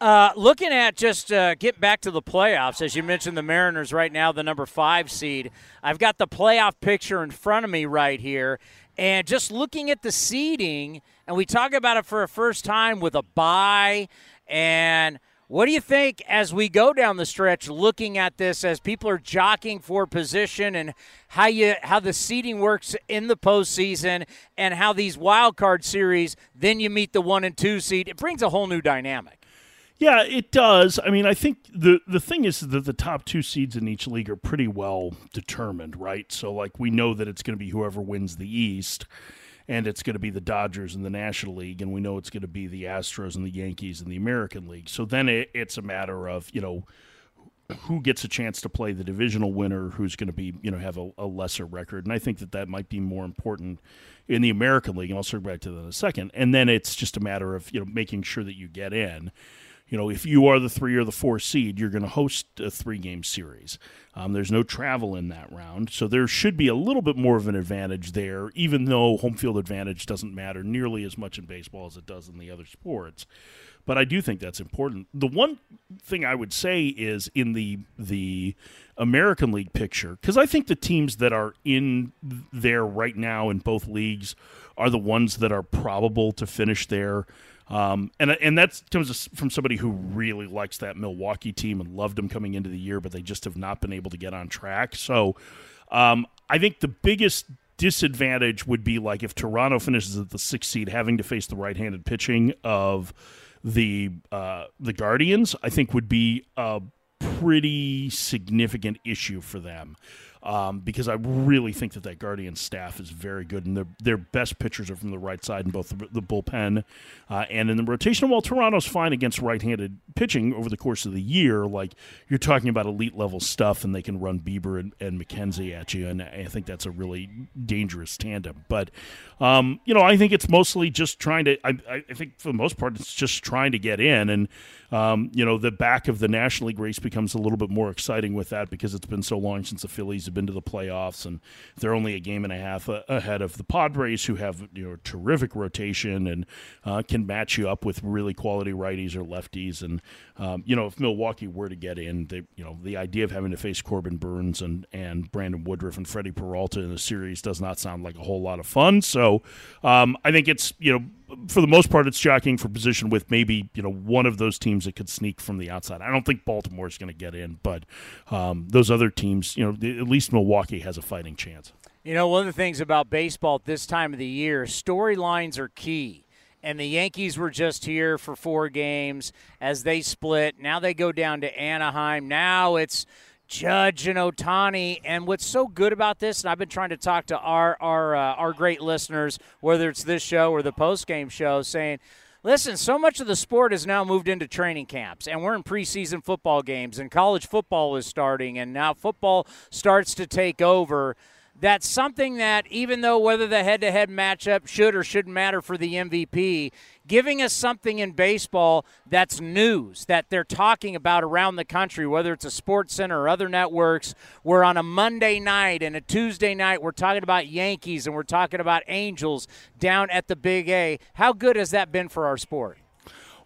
Uh, looking at just uh, get back to the playoffs, as you mentioned, the Mariners right now, the number five seed. I've got the playoff picture in front of me right here, and just looking at the seeding, and we talk about it for a first time with a buy. And what do you think as we go down the stretch, looking at this as people are jockeying for position and how you how the seeding works in the postseason and how these wild card series, then you meet the one and two seed. It brings a whole new dynamic. Yeah, it does. I mean, I think the the thing is that the top two seeds in each league are pretty well determined, right? So, like, we know that it's going to be whoever wins the East, and it's going to be the Dodgers in the National League, and we know it's going to be the Astros and the Yankees in the American League. So then it, it's a matter of you know who gets a chance to play the divisional winner, who's going to be you know have a, a lesser record, and I think that that might be more important in the American League, and I'll circle back to that in a second. And then it's just a matter of you know making sure that you get in you know, if you are the three or the four seed, you're going to host a three game series. Um, there's no travel in that round. So there should be a little bit more of an advantage there, even though home field advantage doesn't matter nearly as much in baseball as it does in the other sports. But I do think that's important. The one thing I would say is in the the American League picture, because I think the teams that are in there right now in both leagues are the ones that are probable to finish there. Um, and and that comes from somebody who really likes that Milwaukee team and loved them coming into the year, but they just have not been able to get on track. So um, I think the biggest disadvantage would be like if Toronto finishes at the sixth seed, having to face the right-handed pitching of the uh, the Guardians. I think would be a pretty significant issue for them um, because I really think that that Guardian staff is very good, and their their best pitchers are from the right side in both the, the bullpen uh, and in the rotation. While Toronto's fine against right-handed pitching over the course of the year, like you're talking about elite level stuff, and they can run Bieber and, and McKenzie at you, and I think that's a really dangerous tandem. But um, you know, I think it's mostly just trying to. I, I think for the most part, it's just trying to get in and um, you know, the back of the National League race becomes a little bit more exciting with that because it's been so long since the Phillies have been to the playoffs, and they're only a game and a half ahead of the Padres, who have you know terrific rotation and uh, can match you up with really quality righties or lefties. And um, you know, if Milwaukee were to get in, they you know the idea of having to face Corbin Burnes and and Brandon Woodruff and Freddie Peralta in a series does not sound like a whole lot of fun. So um, I think it's you know for the most part, it's jockeying for position with maybe you know one of those teams that could sneak from the outside. I don't think Baltimore is going to get in, but um, those other teams, you know, at least Milwaukee has a fighting chance. You know, one of the things about baseball at this time of the year, storylines are key. And the Yankees were just here for four games as they split. Now they go down to Anaheim. Now it's Judge and Ohtani. And what's so good about this, and I've been trying to talk to our our uh, our great listeners, whether it's this show or the post game show, saying. Listen, so much of the sport has now moved into training camps, and we're in preseason football games, and college football is starting, and now football starts to take over that's something that even though whether the head-to-head matchup should or shouldn't matter for the MVP, giving us something in baseball that's news that they're talking about around the country, whether it's a sports center or other networks, We're on a Monday night and a Tuesday night we're talking about Yankees and we're talking about Angels down at the Big A. How good has that been for our sport?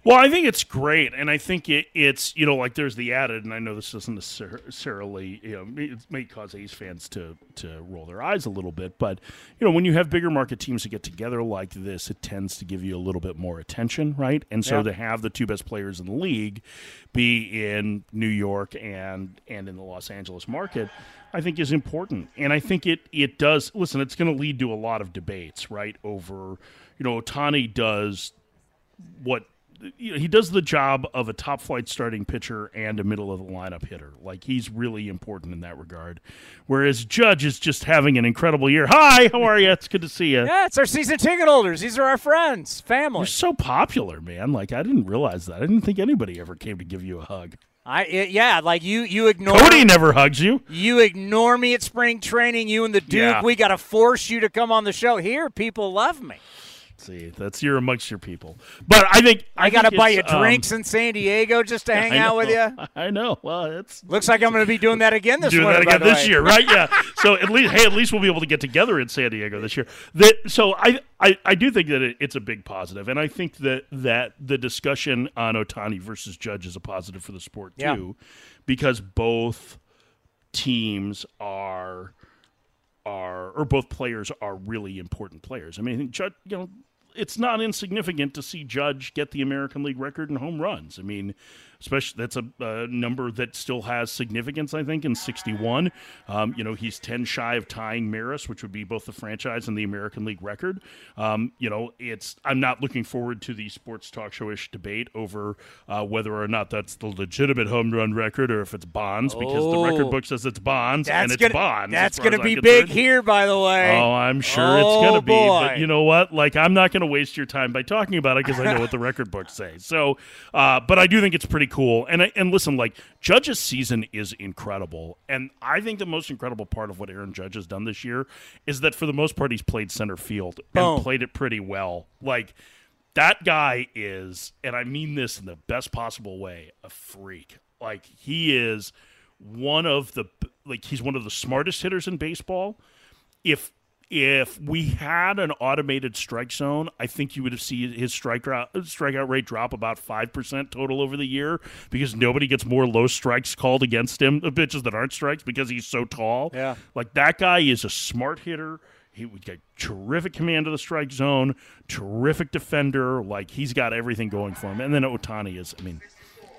Well, I think it's great, and I think it, it's you know like there's the added, and I know this doesn't necessarily you know it may cause A's fans to to roll their eyes a little bit, but you know when you have bigger market teams that get together like this, it tends to give you a little bit more attention, right? And so yeah. to have the two best players in the league be in New York and and in the Los Angeles market, I think is important, and I think it it does. Listen, it's going to lead to a lot of debates, right? Over you know Ohtani does what you know, he does the job of a top flight starting pitcher and a middle of the lineup hitter. Like he's really important in that regard. Whereas Judge is just having an incredible year. Hi, how are you? It's good to see you. Yeah, it's our season ticket holders. These are our friends, family. You're so popular, man. Like I didn't realize that. I didn't think anybody ever came to give you a hug. I it, yeah, like you you ignore Cody never hugs you. You ignore me at spring training. You and the Duke, yeah. we got to force you to come on the show. Here, people love me. See, that's you're amongst your people. But I think I, I got to buy you um, drinks in San Diego just to hang out with you. I know. Well, it's looks like I'm going to be doing that again this doing winter, that again this year, right? Yeah. so at least, hey, at least we'll be able to get together in San Diego this year. That so I I, I do think that it, it's a big positive, and I think that that the discussion on Ohtani versus Judge is a positive for the sport too, yeah. because both teams are are or both players are really important players. I mean, Judge, you know it's not insignificant to see Judge get the American League record in home runs. I mean, especially that's a, a number that still has significance. I think in '61, um, you know, he's ten shy of tying Maris, which would be both the franchise and the American League record. Um, you know, it's I'm not looking forward to the sports talk show ish debate over uh, whether or not that's the legitimate home run record or if it's Bonds, because the record Oh. book says it's Bonds and it's gonna, Bonds. That's going to be big concerned. here, by the way. Oh, I'm sure Oh, it's going to be. But you know what? Like, I'm not going to waste your time by talking about it because I know what the record books say. So, uh, but I do think it's pretty cool. And I, and listen, like Judge's season is incredible, and I think the most incredible part of what Aaron Judge has done this year is that for the most part he's played center field and played it pretty well. Like. That guy is, and I mean this in the best possible way, a freak. Like he is one of the like he's one of the smartest hitters in baseball if if we had an automated strike zone, I think you would have seen his strikeout strikeout rate drop about five percent total over the year because nobody gets more low strikes called against him, uh, pitches that aren't strikes because he's so tall. Yeah. like that guy is a smart hitter. He would get terrific command of the strike zone, terrific defender. Like he's got everything going for him. And then Ohtani is, I mean,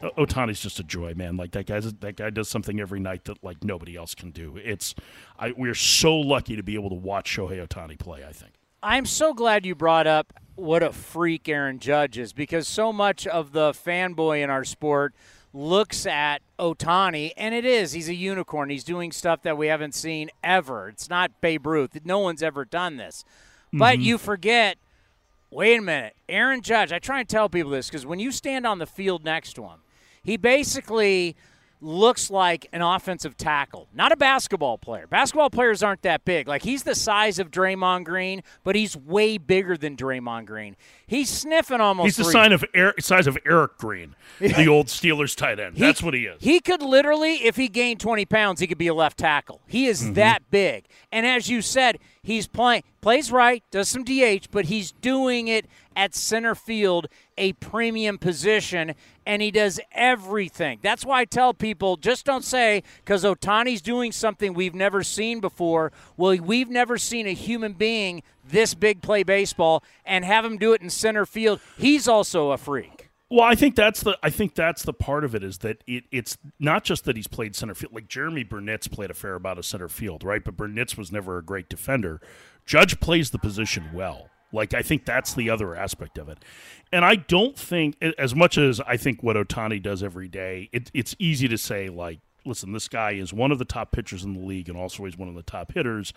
Ohtani's just a joy, man. Like that guy's that guy does something every night that like nobody else can do. It's I we're so lucky to be able to watch Shohei Ohtani play. I think. I'm so glad you brought up what a freak Aaron Judge is because so much of the fanboy in our sport looks at Ohtani, and it is. He's a unicorn. He's doing stuff that we haven't seen ever. It's not Babe Ruth. No one's ever done this. But mm-hmm. you forget wait a minute. Aaron Judge, I try and tell people this because when you stand on the field next to him, he basically looks like an offensive tackle, not a basketball player. Basketball players aren't that big. Like he's the size of Draymond Green, but he's way bigger than Draymond Green. He's sniffing almost. He's the three- sign of Eric, size of Eric Green, the old Steelers tight end. He- That's what he is. He could literally, if he gained 20 pounds, he could be a left tackle. He is Mm-hmm. that big. And as you said, he's playing, plays right, does some DH, but he's doing it at center field, a premium position, and he does everything. That's why I tell people just don't say, because Ohtani's doing something we've never seen before. Well, we've never seen a human being this big play baseball and have him do it in center field. He's also a freak. Well, I think that's the I think that's the part of it is that it, it's not just that he's played center field. Like Jeromy Burnitz played a fair amount of center field, right? But Burnitz was never a great defender. Judge plays the position well. Like I think that's the other aspect of it. And I don't think as much as I think what Ohtani does every day, it, it's easy to say like listen, this guy is one of the top pitchers in the league and also he's one of the top hitters,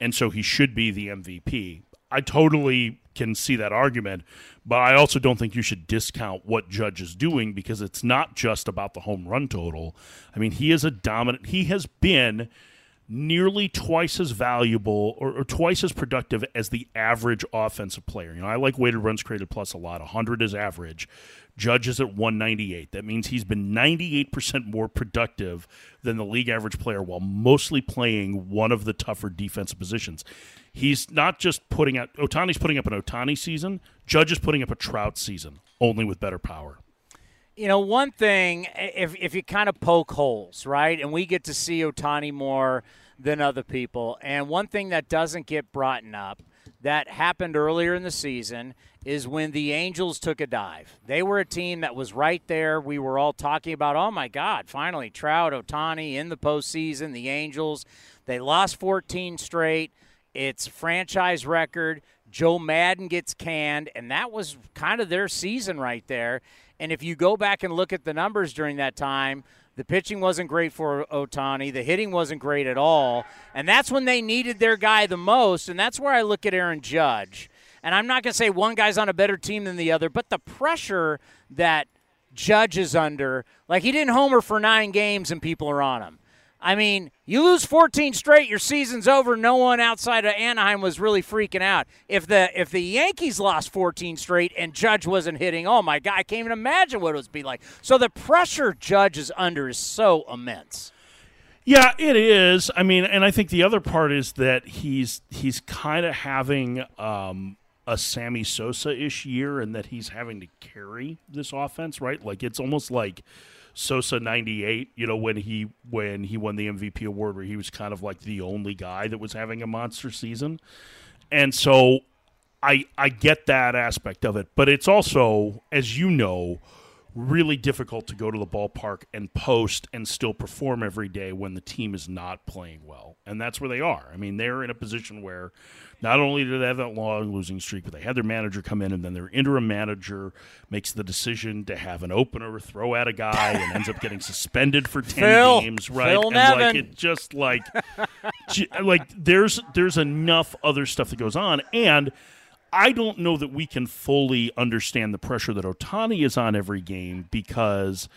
and so he should be the MVP. I totally can see that argument, but I also don't think you should discount what Judge is doing because it's not just about the home run total. I mean, he is a dominant, he has been nearly twice as valuable or, or twice as productive as the average offensive player. You know, I like weighted runs created plus a lot. 100 is average. Judge is at 198. That means he's been 98% more productive than the league average player while mostly playing one of the tougher defensive positions. He's not just putting out Ohtani's putting up an Ohtani season, Judge is putting up a Trout season, only with better power. You know, one thing, if, if you kind of poke holes, right, and we get to see Ohtani more than other people, and one thing that doesn't get brought up that happened earlier in the season is when the Angels took a dive. They were a team that was right there. We were all talking about, oh my God, finally, Trout, Ohtani in the postseason, the Angels. They lost 14 straight. It's franchise record. Joe Maddon gets canned, and that was kind of their season right there. And if you go back and look at the numbers during that time, the pitching wasn't great for Ohtani. The hitting wasn't great at all. And that's when they needed their guy the most. And that's where I look at Aaron Judge. And I'm not going to say one guy's on a better team than the other, but the pressure that Judge is under, like he didn't homer for nine games and people are on him. I mean, you lose 14 straight, your season's over. No one outside of Anaheim was really freaking out. If the if the Yankees lost 14 straight and Judge wasn't hitting, oh my God, I can't even imagine what it would be like. So the pressure Judge is under is so immense. Yeah, it is. I mean, and I think the other part is that he's he's kind of having um, a Sammy Sosa ish year, and that he's having to carry this offense, right? Like it's almost like Sosa '98. You know, when he when he won the MVP award, where he was kind of like the only guy that was having a monster season, and so. I I get that aspect of it, but it's also, as you know, really difficult to go to the ballpark and post and still perform every day when the team is not playing well. And that's where they are. I mean, they're in a position where not only do they have that long losing streak, but they had their manager come in, and then their interim manager makes the decision to have an opener throw at a guy and ends up getting suspended for ten Phil. games, right? Phil and like Nevin. it just like, like there's there's enough other stuff that goes on, and I don't know that we can fully understand the pressure that Ohtani is on every game because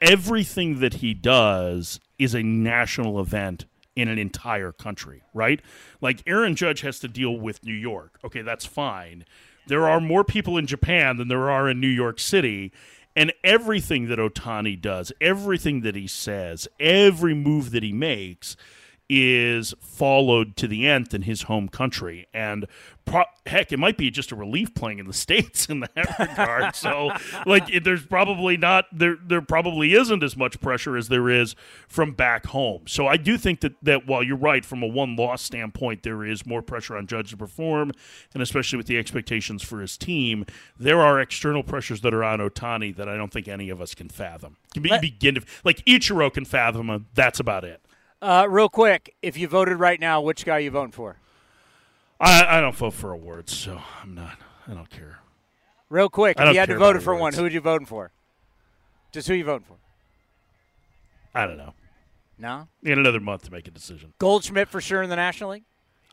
everything that he does is a national event in an entire country, right? Like Aaron Judge has to deal with New York. Okay, that's fine. There are more people in Japan than there are in New York City. And everything that Ohtani does, everything that he says, every move that he makes is followed to the nth in his home country. And pro- heck, it might be just a relief playing in the states in that regard. so, like, it, there's probably not there. There probably isn't as much pressure as there is from back home. So, I do think that that while you're right from a one loss standpoint, there is more pressure on Judge to perform, and especially with the expectations for his team, there are external pressures that are on Ohtani that I don't think any of us can fathom. Can be, Let- begin to like Ichiro can fathom them. That's about it. Uh, real quick, if you voted right now, which guy you voting for? I, I don't vote for awards, so I'm not. I don't care. Real quick, if you had to vote for one, who would you voting for? Just who you voting for? I don't know. No, In another month to make a decision. Goldschmidt for sure in the National League.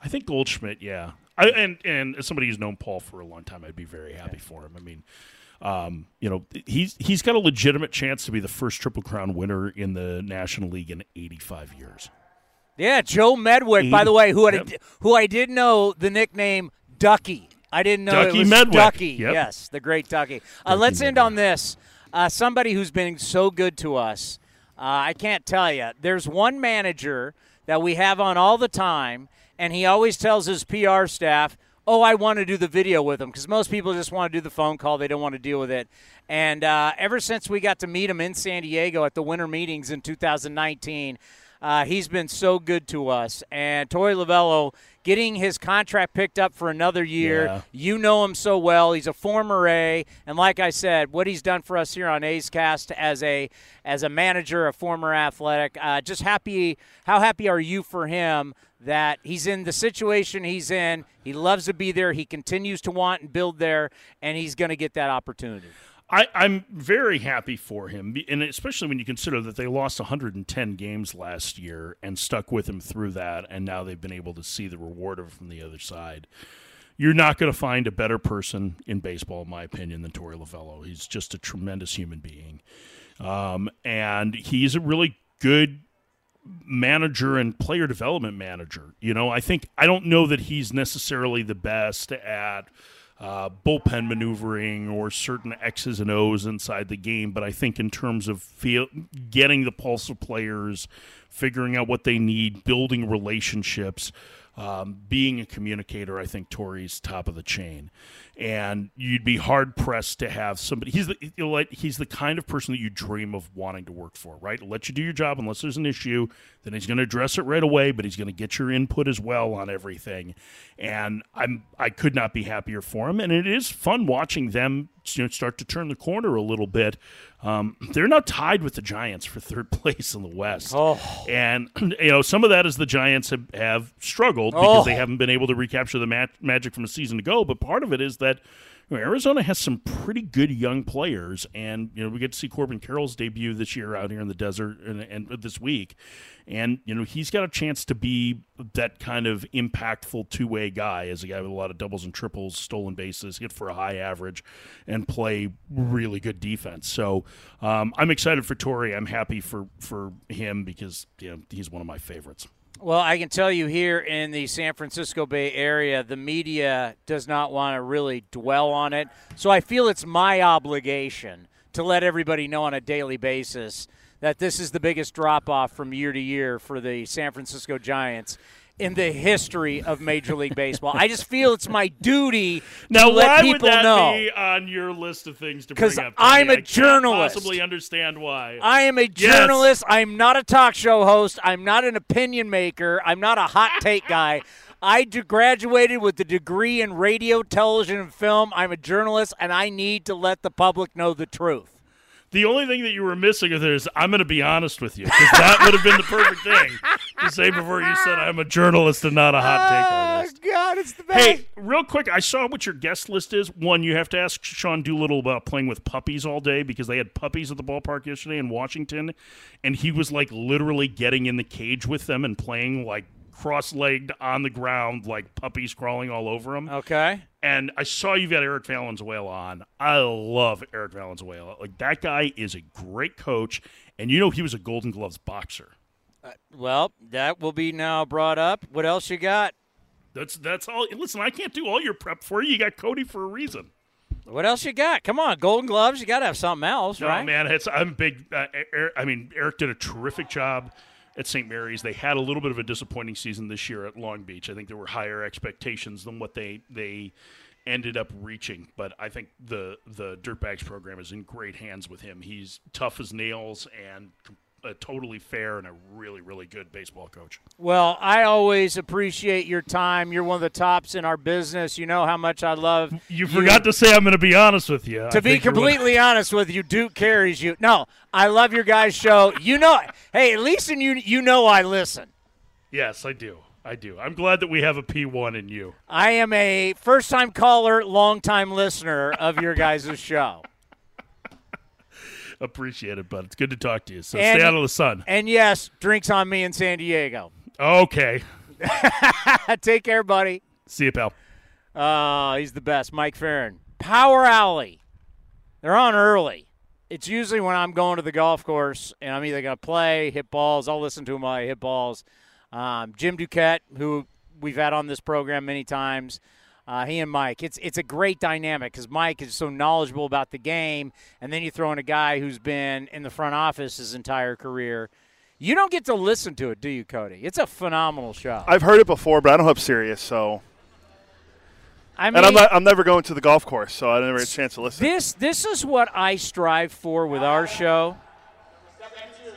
I think Goldschmidt, yeah. I, and and as somebody who's known Paul for a long time, I'd be very happy for him. I mean, um, you know, he's he's got a legitimate chance to be the first Triple Crown winner in the National League in 85 years. Yeah, Joe Medwick, by the way, who had Yep. a, who I did know the nickname Ducky. I didn't know Ducky it was Medwick. Ducky. Yep. Yes, the great Ducky. Uh, let's end on this. Uh, somebody who's been so good to us. Uh, I can't tell you. There's one manager that we have on all the time, and he always tells his PR staff, "Oh, I want to do the video with him," because most people just want to do the phone call; they don't want to deal with it. And uh, ever since we got to meet him in San Diego at the winter meetings in 2019. Uh, he's been so good to us. And Torey Lovullo getting his contract picked up for another year. Yeah. You know him so well. He's a former A, and like I said, what he's done for us here on A's Cast as a as a manager, a former athletic. Uh, just happy. How happy are you for him that he's in the situation he's in? He loves to be there. He continues to want and build there, and he's going to get that opportunity. I, I'm very happy for him, and especially when you consider that they lost 110 games last year and stuck with him through that, and now they've been able to see the reward of it from the other side. You're not going to find a better person in baseball, in my opinion, than Torey Lovullo. He's just a tremendous human being, um, and he's a really good manager and player development manager. You know, I think I don't know that he's necessarily the best at uh, bullpen maneuvering or certain X's and O's inside the game, but I think in terms of feel, getting the pulse of players, figuring out what they need, building relationships, um, being a communicator, I think Torey's top of the chain. And you'd be hard pressed to have somebody. He's the you know, like he's the kind of person that you dream of wanting to work for, right? Let you do your job unless there's an issue. Then he's going to address it right away, but he's going to get your input as well on everything. And I'm I could not be happier for him. And it is fun watching them you know, start to turn the corner a little bit. Um, they're now tied with the Giants for third place in the West. Oh. And, you know, some of that is the Giants have, have struggled Oh. because they haven't been able to recapture the ma- magic from a season ago. But part of it is that Arizona has some pretty good young players. And, you know, we get to see Corbin Carroll's debut this year out here in the desert and, and this week. And, you know, he's got a chance to be that kind of impactful two way guy as a guy with a lot of doubles and triples, stolen bases, hit for a high average, and play really good defense. So um, I'm excited for Torey. I'm happy for, for him because you know, he's one of my favorites. Well, I can tell you here in the San Francisco Bay Area, the media does not want to really dwell on it. So I feel it's my obligation to let everybody know on a daily basis that this is the biggest drop off from year to year for the San Francisco Giants in the history of Major League Baseball. I just feel it's my duty Now, to let why would people that know. be on your list of things to bring up? I'm a I can't journalist. Possibly understand why. I am a Yes. journalist. I'm not a talk show host. I'm not an opinion maker. I'm not a hot take guy. I graduated with a degree in radio, television, and film. I'm a journalist, and I need to let the public know the truth. The only thing that you were missing with it is I'm going to be honest with you because that would have been the perfect thing to say before you said I'm a journalist and not a hot take oh, artist. Oh, God, it's the best. Hey, real quick, I saw what your guest list is. One, you have to ask Sean Doolittle about playing with puppies all day because they had puppies at the ballpark yesterday in Washington, and he was like literally getting in the cage with them and playing like cross-legged on the ground, like puppies crawling all over him. Okay. And I saw you've got Eric Valenzuela on. I love Eric Valenzuela. Like that guy is a great coach, and you know he was a Golden Gloves boxer. Well, that will be now brought up. What else you got? That's that's all. Listen, I can't do all your prep for you. You got Cody for a reason. What else you got? Come on, Golden Gloves. You got to have something else, No, right? man, it's I'm big. Uh, Eric, I mean, Eric did a terrific job at St. Mary's. They had a little bit of a disappointing season this year at Long Beach. I think there were higher expectations than what they they ended up reaching. But I think the the Dirtbags program is in great hands with him. He's tough as nails and uh, totally fair and a really really good baseball coach. Well, I always appreciate your time. You're one of the tops in our business. You know how much I love. You you. forgot to say I'm going to be honest with you. I To be you're one- completely honest with you, Duke carries you. No, I love your guys' show. You know, hey, at least in you, you know I listen. yes, I do. I do. I'm glad that we have a P1 in you. I am a first-time caller, long-time listener of your guys' show. Appreciate it, bud. It's good to talk to you. So And- stay out of the sun. And yes, drinks on me in San Diego. Okay. Take care, buddy. See you, pal. Uh, he's the best. Mike Ferrin. Power Alley. They're on early. It's usually when I'm going to the golf course and I'm either going to play, hit balls. I'll listen to I hit balls. Um, Jim Duquette, who we've had on this program many times, uh, he and Mike. It's it's a great dynamic because Mike is so knowledgeable about the game, and then you throw in a guy who's been in the front office his entire career. You don't get to listen to it, do you, Cody? It's a phenomenal show. I've heard it before, but I don't have Sirius, so I mean, and I'm not. I'm never going to the golf course, so I never had a chance to listen. This this is what I strive for with our show.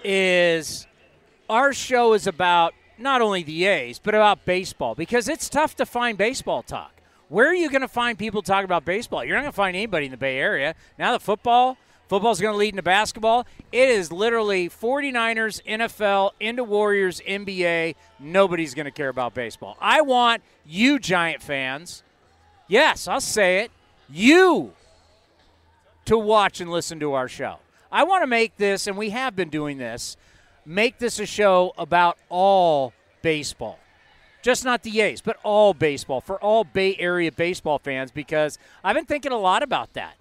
Is our show is about not only the A's but about baseball because it's tough to find baseball talk. Where are you going to find people talking about baseball? You're not going to find anybody in the Bay Area. Now the football, football's going to lead into basketball. It is literally 49ers, NFL, into Warriors, NBA. Nobody's going to care about baseball. I want you Giant fans Yes, I'll say it. You to watch and listen to our show. I want to make this, and we have been doing this, make this a show about all baseball. Just not the A's, but all baseball for all Bay Area baseball fans because I've been thinking a lot about that.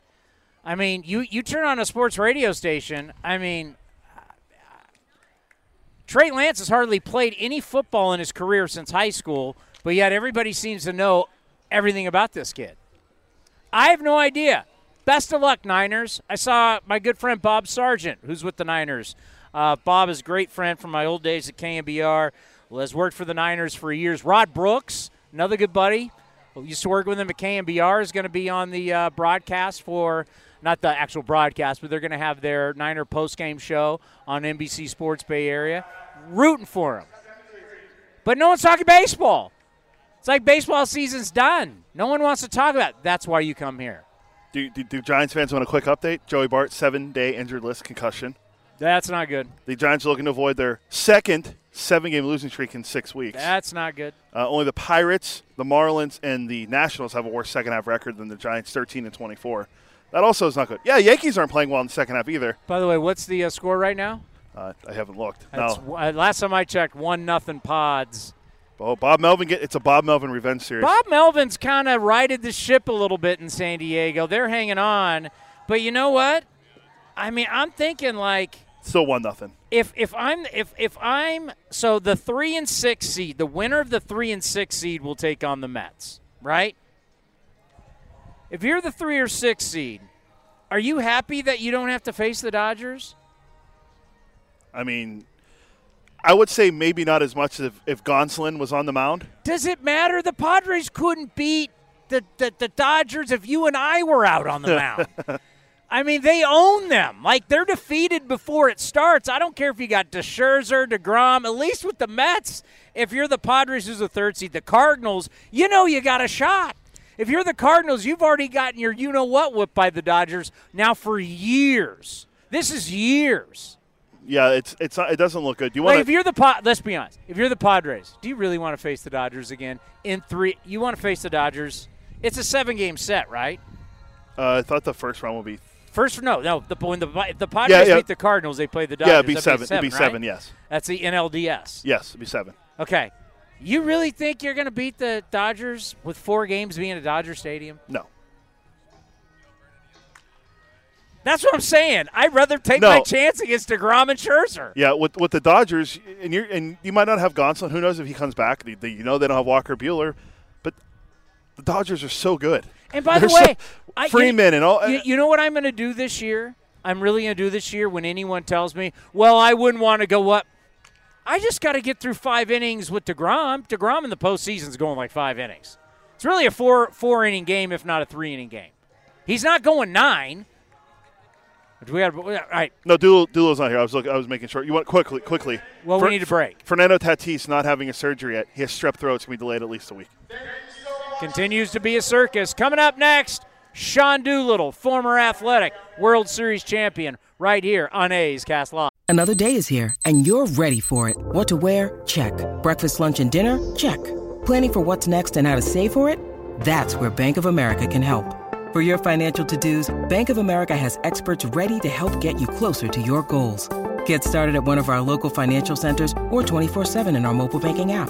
I mean, you, you turn on a sports radio station, I mean, Trey Lance has hardly played any football in his career since high school, but yet everybody seems to know everything about this kid. I have no idea. Best of luck, Niners. I saw my good friend Bob Sargent, who's with the Niners. Uh, Bob is a great friend from my old days at KNBR. Has worked for the Niners for years. Rod Brooks, another good buddy, used to work with him at KNBR, is going to be on the uh, broadcast for not the actual broadcast, but they're going to have their Niner postgame show on NBC Sports Bay Area. Rooting for him. But no one's talking baseball. It's like baseball season's done. No one wants to talk about it. That's why you come here. Do, do, do Giants fans want a quick update? Joey Bart, seven day injured list concussion. That's not good. The Giants are looking to avoid their second seven game losing streak in six weeks. That's not good. Uh, only the Pirates, the Marlins, and the Nationals have a worse second half record than the Giants, 13 and 24. That also is not good. Yeah, Yankees aren't playing well in the second half either. By the way, what's the uh, score right now? Uh, I haven't looked. That's, no. uh, last time I checked, one nothing Pods. Oh, Bob Melvin get it's a Bob Melvin revenge series. Bob Melvin's kind of righted the ship a little bit in San Diego. They're hanging on, but you know what? I mean, I'm thinking like Still one nothing. if if I'm if if I'm so the three and six seed, the winner of the three and six seed will take on the Mets, right? If you're the three or six seed, are you happy that you don't have to face the Dodgers? I mean, I would say maybe not as much as if, if Gonsolin was on the mound. Does it matter? The Padres couldn't beat the, the, the Dodgers if you and I were out on the mound. I mean, they own them. Like they're defeated before it starts. I don't care if you got DeScherzer, DeGrom. At least with the Mets, if you're the Padres, who's the third seed, the Cardinals, you know you got a shot. If you're the Cardinals, you've already gotten your you know what whipped by the Dodgers now for years. This is years. Yeah, it's it's it doesn't look good. Do you Like want if you're the Pa- let's be honest. If you're the Padres, do you really want to face the Dodgers again in three? You want to face the Dodgers? It's a seven game set, right? Uh, I thought the first round would be. First, no, no. The, when the the Padres yeah. beat the Cardinals, they play the Dodgers. Yeah, it'd be That'd seven. It'd be right? seven. Yes. That's the NLDS. Yes, it'd be seven. Okay. You really think you're going to beat the Dodgers with four games being at Dodger Stadium? No. That's what I'm saying. I'd rather take No. my chance against DeGrom and Scherzer. Yeah, with with the Dodgers, and you and you might not have Gonsolin. Who knows if he comes back? They, they- you know they don't have Walker Buehler, but the Dodgers are so good. And by the way, I, Freeman and all. You, uh, you know what I'm going to do this year? I'm really going to do this year when anyone tells me, well, I wouldn't want to go up. I just got to get through five innings with DeGrom. DeGrom in the postseason is going like five innings. It's really a four four inning game, if not a three inning game. He's not going nine. But we have all right. No, Doolittle's not here. I was looking, I was making sure. You want quickly, quickly. Well, we need a break. Fernando Tatis not having a surgery yet. He has strep throat. It's gonna be delayed at least a week. Continues to be a circus. Coming up next, Sean Doolittle, former athletic World Series champion, right here on A's Cast Live. Another day is here, and you're ready for it. What to wear? Check. Breakfast, lunch, and dinner? Check. Planning for what's next and how to save for it? That's where Bank of America can help. For your financial to-dos, Bank of America has experts ready to help get you closer to your goals. Get started at one of our local financial centers or 24-7 in our mobile banking app.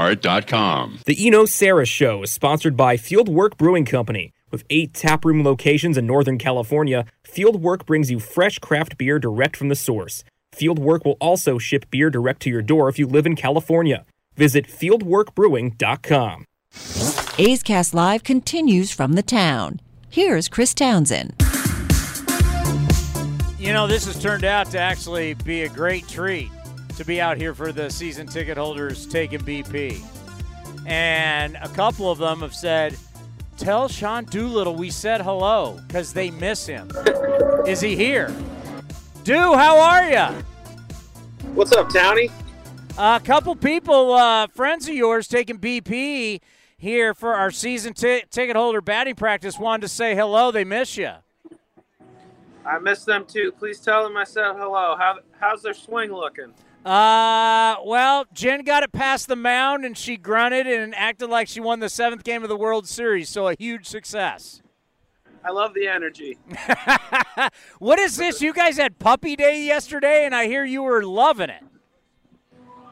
lastdivebar.com. The Eno Sarah Show is sponsored by Fieldwork Brewing Company. With eight taproom locations in Northern California, Fieldwork brings you fresh craft beer direct from the source. Fieldwork will also ship beer direct to your door if you live in California. Visit fieldworkbrewing.com. A's Cast Live continues from the town. Here's Chris Townsend. You know, this has turned out to actually be a great treat to be out here for the season ticket holders taking BP. And a couple of them have said, Tell Sean Doolittle we said hello because they miss him. Is he here? Do, how are you? What's up, Townie? A couple people, uh, friends of yours, taking BP here for our season ti- ticket holder batting practice wanted to say hello. They miss you. I miss them too. Please tell them I said hello. How, how's their swing looking? Uh, well, Jen got it past the mound and she grunted and acted like she won the seventh game of the World Series, so a huge success. I love the energy. What is this? You guys had puppy day yesterday, and I hear you were loving it.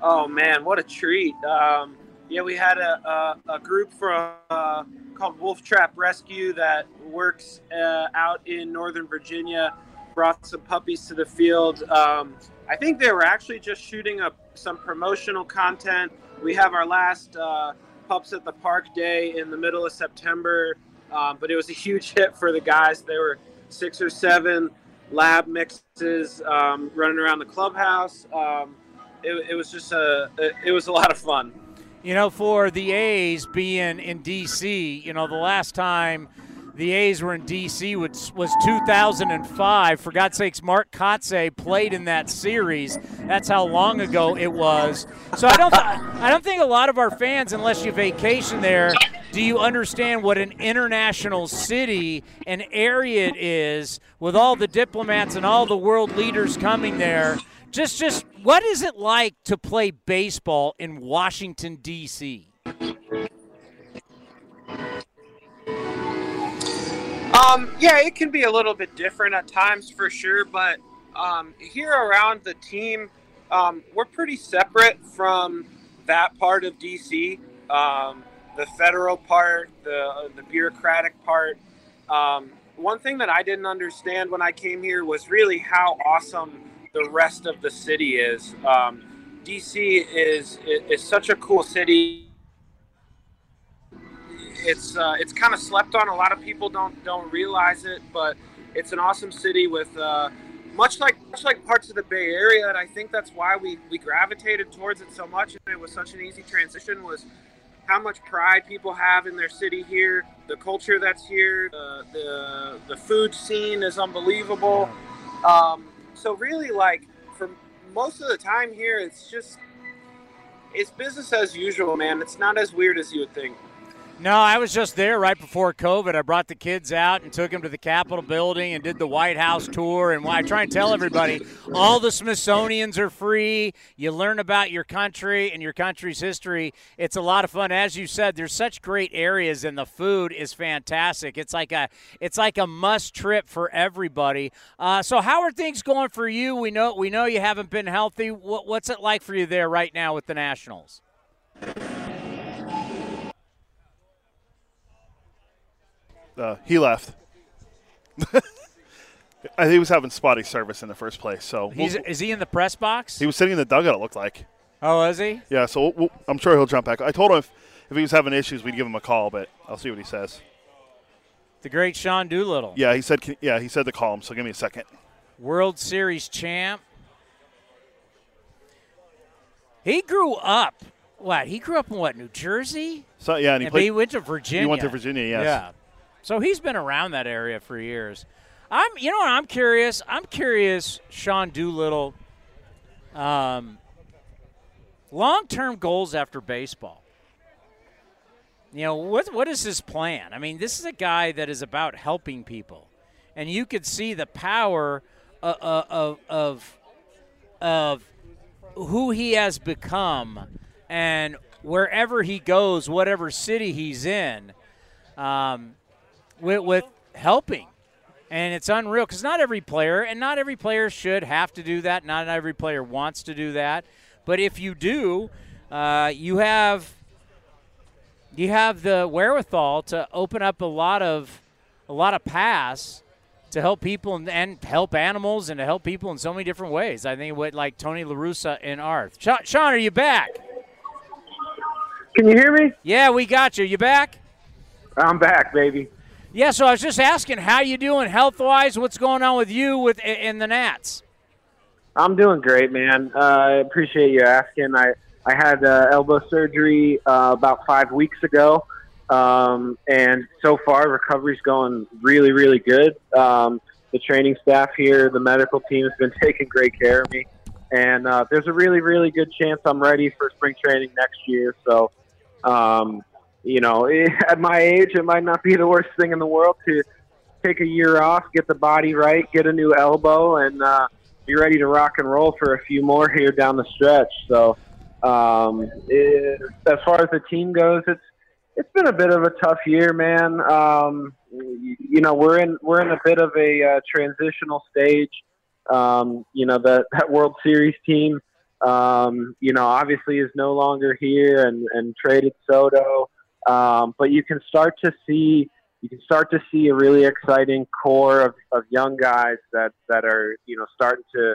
Oh man, what a treat! Um, yeah, we had a, a, a group from uh, called Wolf Trap Rescue that works uh, out in Northern Virginia. Brought some puppies to the field. Um, I think they were actually just shooting up some promotional content. We have our last uh, Pups at the Park day in the middle of September, um, but it was a huge hit for the guys. There were six or seven lab mixes um, running around the clubhouse. Um, it, it was just a it was a lot of fun. You know, for the A's being in D.C., you know, the last time the A's were in D.C. was, was 2005. For God's sakes, Mark Kotsay played in that series. That's how long ago it was. So I don't, I don't think a lot of our fans, unless you vacation there, do you understand what an international city and area it is with all the diplomats and all the world leaders coming there? Just, just what is it like to play baseball in Washington D.C.? Um, yeah, it can be a little bit different at times for sure, but um, here around the team, um, we're pretty separate from that part of DC. Um, the federal part, the the bureaucratic part. Um, one thing that I didn't understand when I came here was really how awesome the rest of the city is. Um, DC is is such a cool city. It's uh, it's kind of slept on. A lot of people don't don't realize it, but it's an awesome city with uh, much like much like parts of the Bay Area, and I think that's why we we gravitated towards it so much. And it was such an easy transition. Was how much pride people have in their city here, the culture that's here, the the, the food scene is unbelievable. Um, so really, like for most of the time here, it's just it's business as usual, man. It's not as weird as you would think. No, I was just there right before COVID. I brought the kids out and took them to the Capitol building and did the White House tour. And I try and tell everybody all the Smithsonian's are free. You learn about your country and your country's history. It's a lot of fun. As you said, there's such great areas and the food is fantastic. It's like a it's like a must trip for everybody. Uh, so how are things going for you? We know we know you haven't been healthy. What, what's it like for you there right now with the Nationals? Uh, he left. I think he was having spotty service in the first place. So He's, we'll- is he in the press box? he was sitting in the dugout. It looked like. Oh, is he? Yeah. So we'll, we'll- I'm sure he'll jump back. I told him if, if he was having issues, we'd give him a call, but I'll see what he says. The great Sean Doolittle. Yeah, he said. Yeah, he said to call him. So give me a second. World Series champ. He grew up. What? He grew up in what? New Jersey. So yeah, and he And played. he went to Virginia. He went to Virginia. Yes. Yeah. So he's been around that area for years. I'm. You know? I'm curious. I'm curious. Sean Doolittle. Um. Long-term goals after baseball. You know what? What is his plan? I mean, this is a guy that is about helping people, and you could see the power of of of, of who he has become, and wherever he goes, whatever city he's in, um, with, with helping. And it's unreal because not every player, and not every player should have to do that. Not every player wants to do that. But if you do, uh, you have you have the wherewithal to open up a lot of a lot of paths to help people and, and help animals and to help people in so many different ways. I think what like Tony LaRussa and Arth. Sean, Sean, are you back? Can you hear me? Yeah, we got you. You back? I'm back, baby. Yeah, so I was just asking how you doing health wise. What's going on with you with in the Nats? I'm doing great, man. Uh, I appreciate you asking. I I had uh, elbow surgery uh, about five weeks ago, um, and so far recovery's going really, really good. Um, the training staff here, the medical team has been taking great care of me, and uh, there's a really, really good chance I'm ready for spring training next year. So, um, you know, at my age, it might not be the worst thing in the world to take a year off, get the body right, get a new elbow, and uh, be ready to rock and roll for a few more here down the stretch. So, um, it, as far as the team goes, it's it's been a bit of a tough year, man. Um, you, you know, we're in we're in a bit of a uh, transitional stage. Um, you know, that that World Series team, um, you know, obviously is no longer here and and traded Soto. Um, but you can start to see you can start to see a really exciting core of, of young guys that, that are you know starting to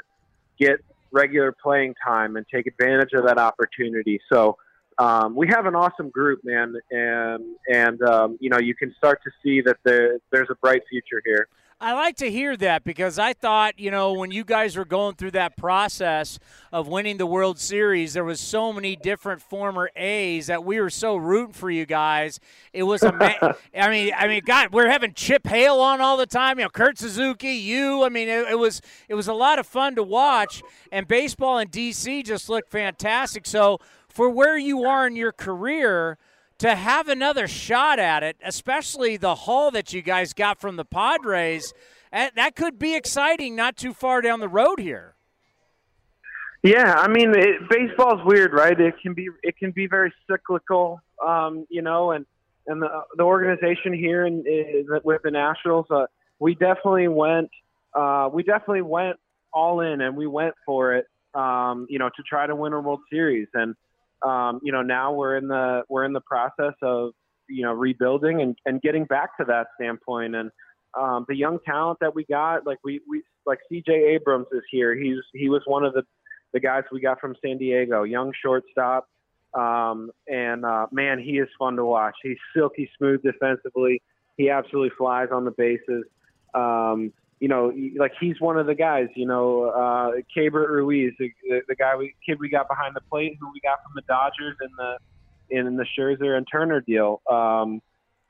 get regular playing time and take advantage of that opportunity. So um, we have an awesome group, man, and and um, you know you can start to see that there there's a bright future here. I like to hear that because I thought, you know, when you guys were going through that process of winning the World Series, there was so many different former A's that we were so rooting for you guys. It was a, I mean, I mean, God, we're having Chip Hale on all the time. You know, Kurt Suzuki, you. I mean, it, it was it was a lot of fun to watch, and baseball in DC just looked fantastic. So for where you are in your career to have another shot at it, especially the haul that you guys got from the Padres, that that could be exciting not too far down the road here. Yeah, I mean, it, baseball's weird, right? It can be it can be very cyclical, um, you know, and and the the organization here is with the Nationals, uh, we definitely went uh, we definitely went all in and we went for it um, you know, to try to win a World Series. And um, you know, now we're in the we're in the process of you know rebuilding and, and getting back to that standpoint. And um, the young talent that we got, like we we like C.J. Abrams is here. He's he was one of the the guys we got from San Diego, young shortstop. Um, and uh, man, he is fun to watch. He's silky smooth defensively. He absolutely flies on the bases. Um, you know, like he's one of the guys. You know, uh, Keibert Ruiz, the, the guy we kid we got behind the plate, who we got from the Dodgers in the in the Scherzer and Turner deal. Um,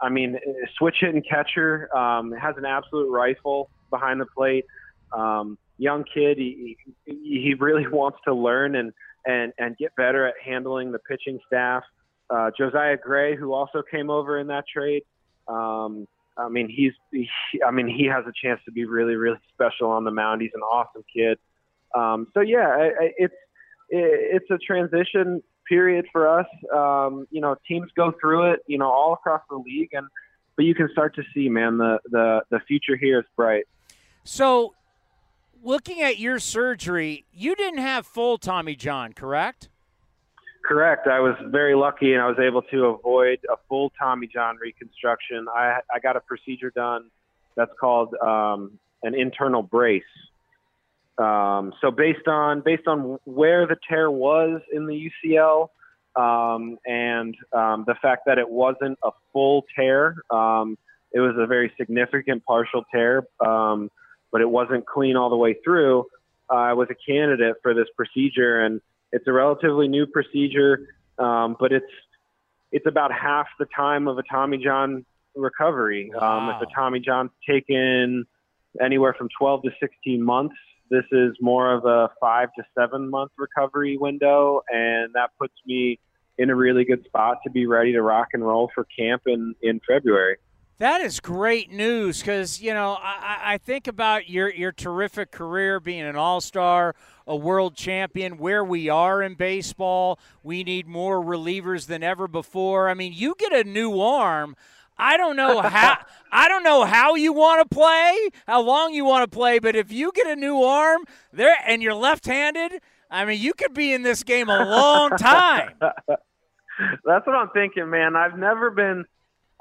I mean, switch hitting catcher um, has an absolute rifle behind the plate. Um, young kid, he, he really wants to learn and and and get better at handling the pitching staff. Uh, Josiah Gray, who also came over in that trade. Um, I mean, he's, he, I mean, he has a chance to be really, really special on the mound. He's an awesome kid. Um, so yeah, i it's, it's a transition period for us. Um, you know, teams go through it, you know, all across the league and, but you can start to see, man, the, the, the future here is bright. So looking at your surgery, you didn't have full Tommy John, correct? Correct. I was very lucky, and I was able to avoid a full Tommy John reconstruction. I I got a procedure done that's called um, an internal brace. Um, so based on based on where the tear was in the UCL, um, and um, the fact that it wasn't a full tear, um, it was a very significant partial tear, um, but it wasn't clean all the way through. Uh, I was a candidate for this procedure, and it's a relatively new procedure, um, but it's it's about half the time of a Tommy John recovery. Wow. Um, if a Tommy John's taken anywhere from 12 to 16 months, this is more of a five to seven month recovery window, and that puts me in a really good spot to be ready to rock and roll for camp in in February. That is great news because you know I, I, think about your your terrific career being an all star, a world champion. Where we are in baseball, we need more relievers than ever before. I mean, you get a new arm. I don't know how I don't know how you want to play, how long you want to play, but if you get a new arm there and you're left-handed, I mean, you could be in this game a long time. That's what I'm thinking, man. I've never been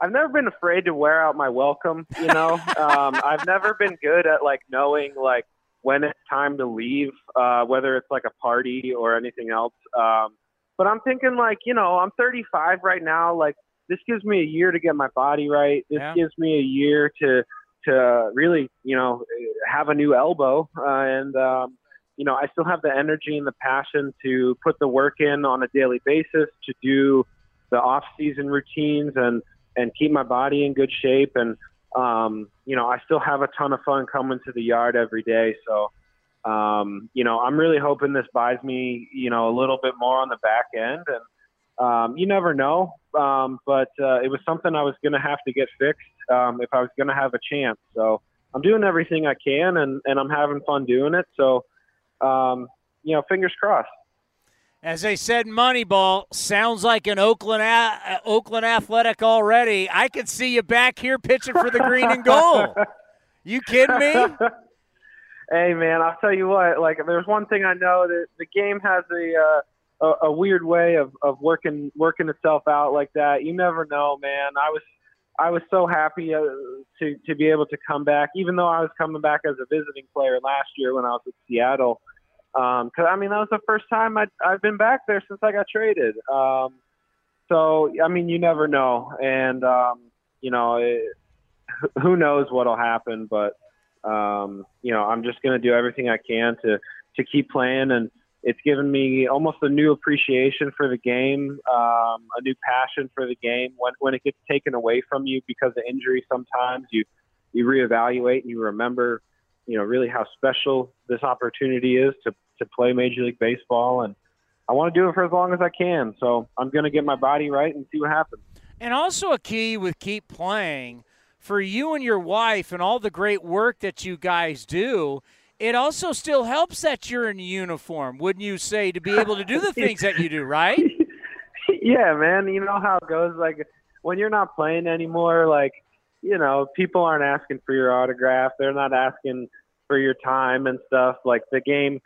I've never been afraid to wear out my welcome. You know, um, I've never been good at like knowing like when it's time to leave, uh, whether it's like a party or anything else. Um, but I'm thinking like, you know, I'm 35 right now. Like this gives me a year to get my body right. This yeah. gives me a year to to really, you know, have a new elbow. Uh, and um, you know, I still have the energy and the passion to put the work in on a daily basis to do the off season routines and and keep my body in good shape. And um, you know, I still have a ton of fun coming to the yard every day. So, um, you know, I'm really hoping this buys me, you know, a little bit more on the back end. And um, you never know, um, but uh, it was something I was going to have to get fixed um, if I was going to have a chance. So I'm doing everything I can, and and I'm having fun doing it. So, um, you know, fingers crossed. As they said, Moneyball sounds like an Oakland a- Oakland Athletic already. I could see you back here pitching for the green and gold. You kidding me? hey man, I'll tell you what. Like, there's one thing I know that the game has a uh, a, a weird way of, of working working itself out like that. You never know, man. I was I was so happy uh, to to be able to come back, even though I was coming back as a visiting player last year when I was at Seattle. Because um, I mean, that was the first time i I've been back there since I got traded. Um, so I mean, you never know, and um, you know, it, who knows what'll happen. But um, you know, I'm just to do everything I can to to keep playing, and it's given me almost a new appreciation for the game, um, a new passion for the game. When when it gets taken away from you because of injury, sometimes you you reevaluate and you remember you know really how special this opportunity is to to play Major League Baseball, and I want to do it for as long as I can. So I'm going to get my body right and see what happens. And also a key with keep playing for you and your wife and all the great work that you guys do. It also still helps that you're in uniform, wouldn't you say, to be able to do the things that you do, right? yeah, man. You know how it goes. Like when you're not playing anymore, like you know, people aren't asking for your autograph. They're not asking for your time and stuff. Like the game,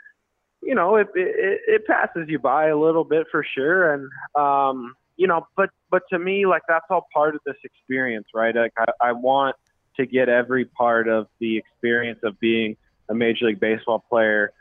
you know, it, it it passes you by a little bit for sure, and um, you know, but but to me, like that's all part of this experience, right? Like I, I want to get every part of the experience of being a major league baseball player.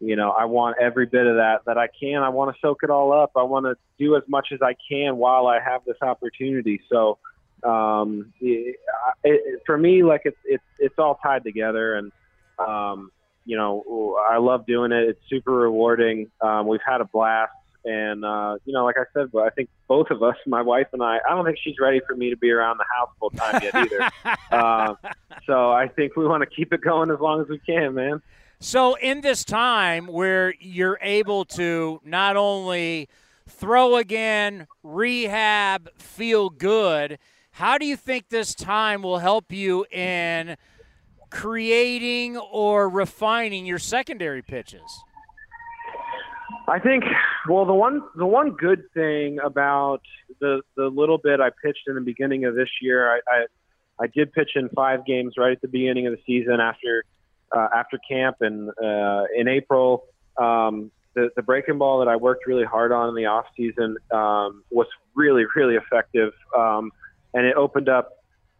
You know, I want every bit of that that I can. I want to soak it all up. I want to do as much as I can while I have this opportunity. So, um, it, it, for me, like it's it's it's all tied together, and um, you know, I love doing it. It's super rewarding. Um, we've had a blast. And uh, you know, like I said, I think both of us, my wife and I, I don't think she's ready for me to be around the house full time yet either. uh, so I think we want to keep it going as long as we can, man. So in this time where you're able to not only throw again, rehab, feel good, how do you think this time will help you in creating or refining your secondary pitches? I think well the one the one good thing about the the little bit I pitched in the beginning of this year I I, I did pitch in five games right at the beginning of the season after uh, after camp and uh, in April um, the the breaking ball that I worked really hard on in the off season um, was really really effective um, and it opened up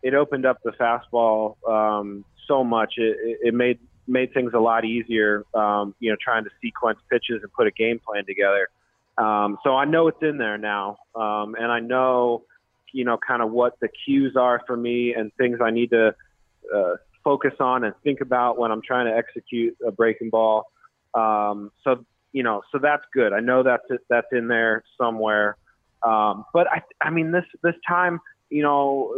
it opened up the fastball um, so much it, it made made things a lot easier, um, you know, trying to sequence pitches and put a game plan together. Um, so I know it's in there now, um, and I know, you know, kind of what the cues are for me and things I need to uh, focus on and think about when I'm trying to execute a breaking ball. Um, so you know, so that's good. I know that's that's in there somewhere. Um, but I, I mean, this this time, you know,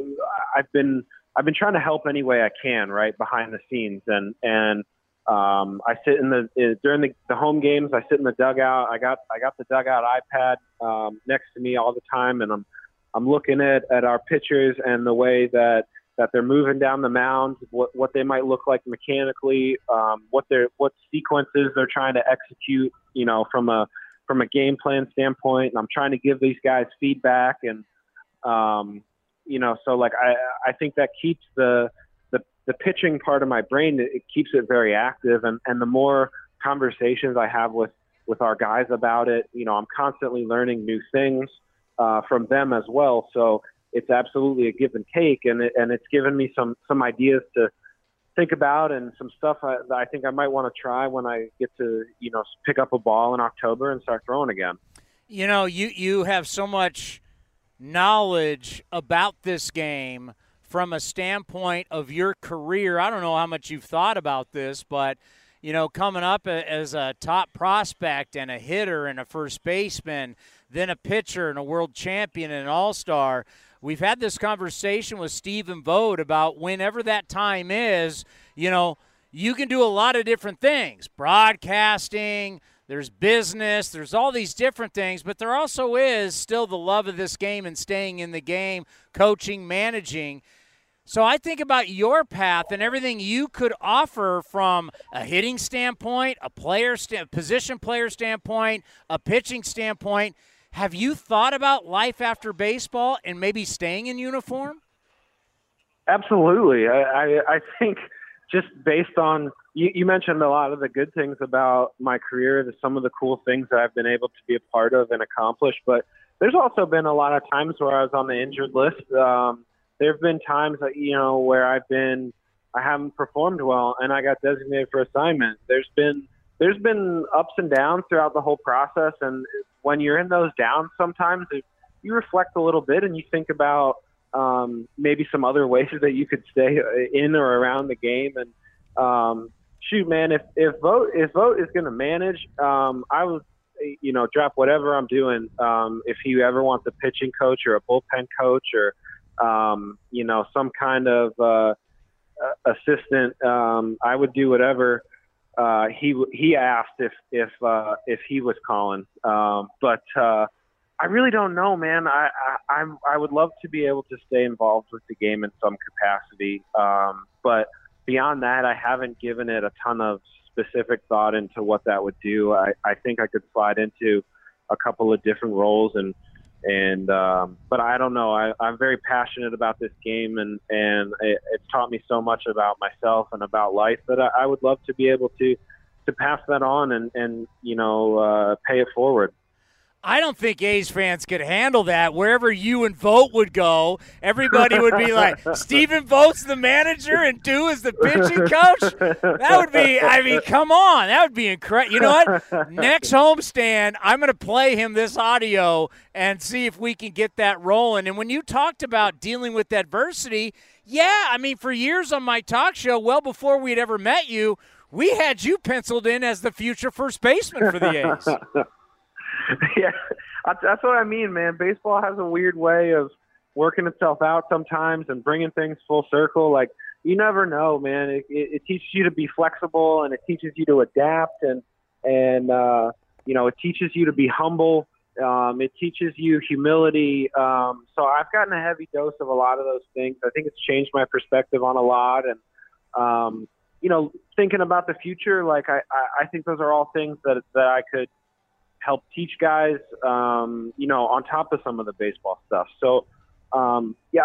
I've been I've been trying to help any way I can, right behind the scenes, and and um, I sit in the uh, during the, the home games. I sit in the dugout. I got I got the dugout iPad um, next to me all the time, and I'm I'm looking at at our pitchers and the way that that they're moving down the mound, what what they might look like mechanically, um, what their what sequences they're trying to execute, you know, from a from a game plan standpoint. And I'm trying to give these guys feedback and um, you know, so like I I think that keeps the the the pitching part of my brain it keeps it very active, and and the more conversations I have with with our guys about it, you know, I'm constantly learning new things uh, from them as well. So it's absolutely a give and take, and it, and it's given me some some ideas to think about and some stuff I, I think I might want to try when I get to you know pick up a ball in October and start throwing again. You know, you you have so much knowledge about this game from a standpoint of your career. I don't know how much you've thought about this, but you know, coming up as a top prospect and a hitter and a first baseman, then a pitcher and a world champion and an all-star. We've had this conversation with Stephen Vogt about whenever that time is, you know, you can do a lot of different things. Broadcasting, there's business, there's all these different things, but there also is still the love of this game and staying in the game, coaching, managing. So I think about your path and everything you could offer from a hitting standpoint, a player st- position player standpoint, a pitching standpoint. Have you thought about life after baseball and maybe staying in uniform? Absolutely. I, I, I think just based on you, you, mentioned a lot of the good things about my career, the, some of the cool things that I've been able to be a part of and accomplish. But there's also been a lot of times where I was on the injured list. Um, there have been times that you know where I've been, I haven't performed well, and I got designated for assignment. There's been there's been ups and downs throughout the whole process, and when you're in those downs, sometimes it, you reflect a little bit and you think about um, maybe some other ways that you could stay in or around the game. And um, shoot, man, if if Vogt if Vogt is going to manage, um, I would you know drop whatever I'm doing. Um, if he ever wants a pitching coach or a bullpen coach or um, you know some kind of uh, assistant, um, I would do whatever. Uh, he he asked if if uh, if he was calling, um, but uh, I really don't know, man. I, I I'm I would love to be able to stay involved with the game in some capacity, um, but beyond that, I haven't given it a ton of specific thought into what that would do. I, I think I could slide into a couple of different roles and and um, but I don't know. I, I'm very passionate about this game and and it, it's taught me so much about myself and about life that I, I would love to be able to to pass that on and and you know uh, pay it forward. I don't think A's fans could handle that. Wherever you and Vogt would go, everybody would be like, Stephen Vogt's the manager and Dew is the pitching coach? That would be, I mean, come on. That would be incredible. You know what? Next homestand, I'm going to play him this audio and see if we can get that rolling. And when you talked about dealing with adversity, yeah, I mean, for years on my talk show, well before we'd ever met you, we had you penciled in as the future first baseman for the A's. yeah, that's what I mean, man. Baseball has a weird way of working itself out sometimes and bringing things full circle. Like you never know, man. It, it, it teaches you to be flexible and it teaches you to adapt and and uh, you know it teaches you to be humble. Um, it teaches you humility. Um, so I've gotten a heavy dose of a lot of those things. I think it's changed my perspective on a lot and. Um, you know, thinking about the future, like I, I, I think those are all things that that I could help teach guys, um, you know, on top of some of the baseball stuff. So, um, yeah,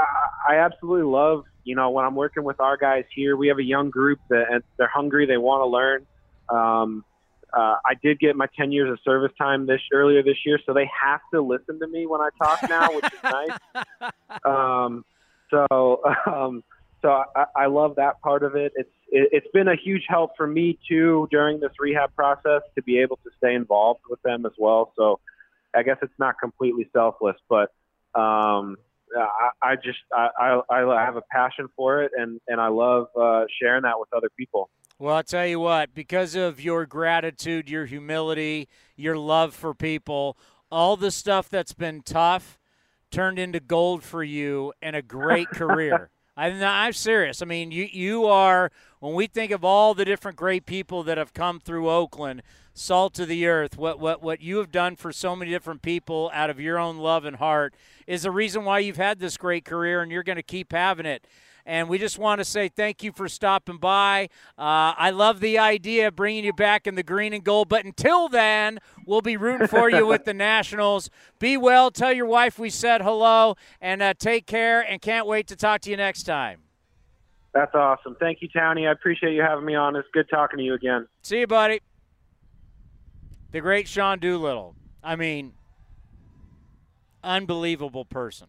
I absolutely love, you know, when I'm working with our guys here, we have a young group that and they're hungry, they want to learn. Um, uh, I did get my 10 years of service time this earlier this year, so they have to listen to me when I talk now, which is nice. Um, so, um, so I, I love that part of it. It's it, it's been a huge help for me too during this rehab process to be able to stay involved with them as well. So I guess it's not completely selfless, but um, I, I just I, I, I have a passion for it and and I love uh, sharing that with other people. Well, I'll tell you what, because of your gratitude, your humility, your love for people, all the stuff that's been tough turned into gold for you and a great career. I'm, I'm serious. I mean, you you are when we think of all the different great people that have come through Oakland, salt of the earth. What what what you have done for so many different people out of your own love and heart is the reason why you've had this great career, and you're going to keep having it. And we just want to say thank you for stopping by. Uh, I love the idea of bringing you back in the green and gold. But until then, we'll be rooting for you with the Nationals. Be well. Tell your wife we said hello. And uh, take care. And can't wait to talk to you next time. That's awesome. Thank you, Townie. I appreciate you having me on. It's good talking to you again. See you, buddy. The great Sean Doolittle. I mean, unbelievable person.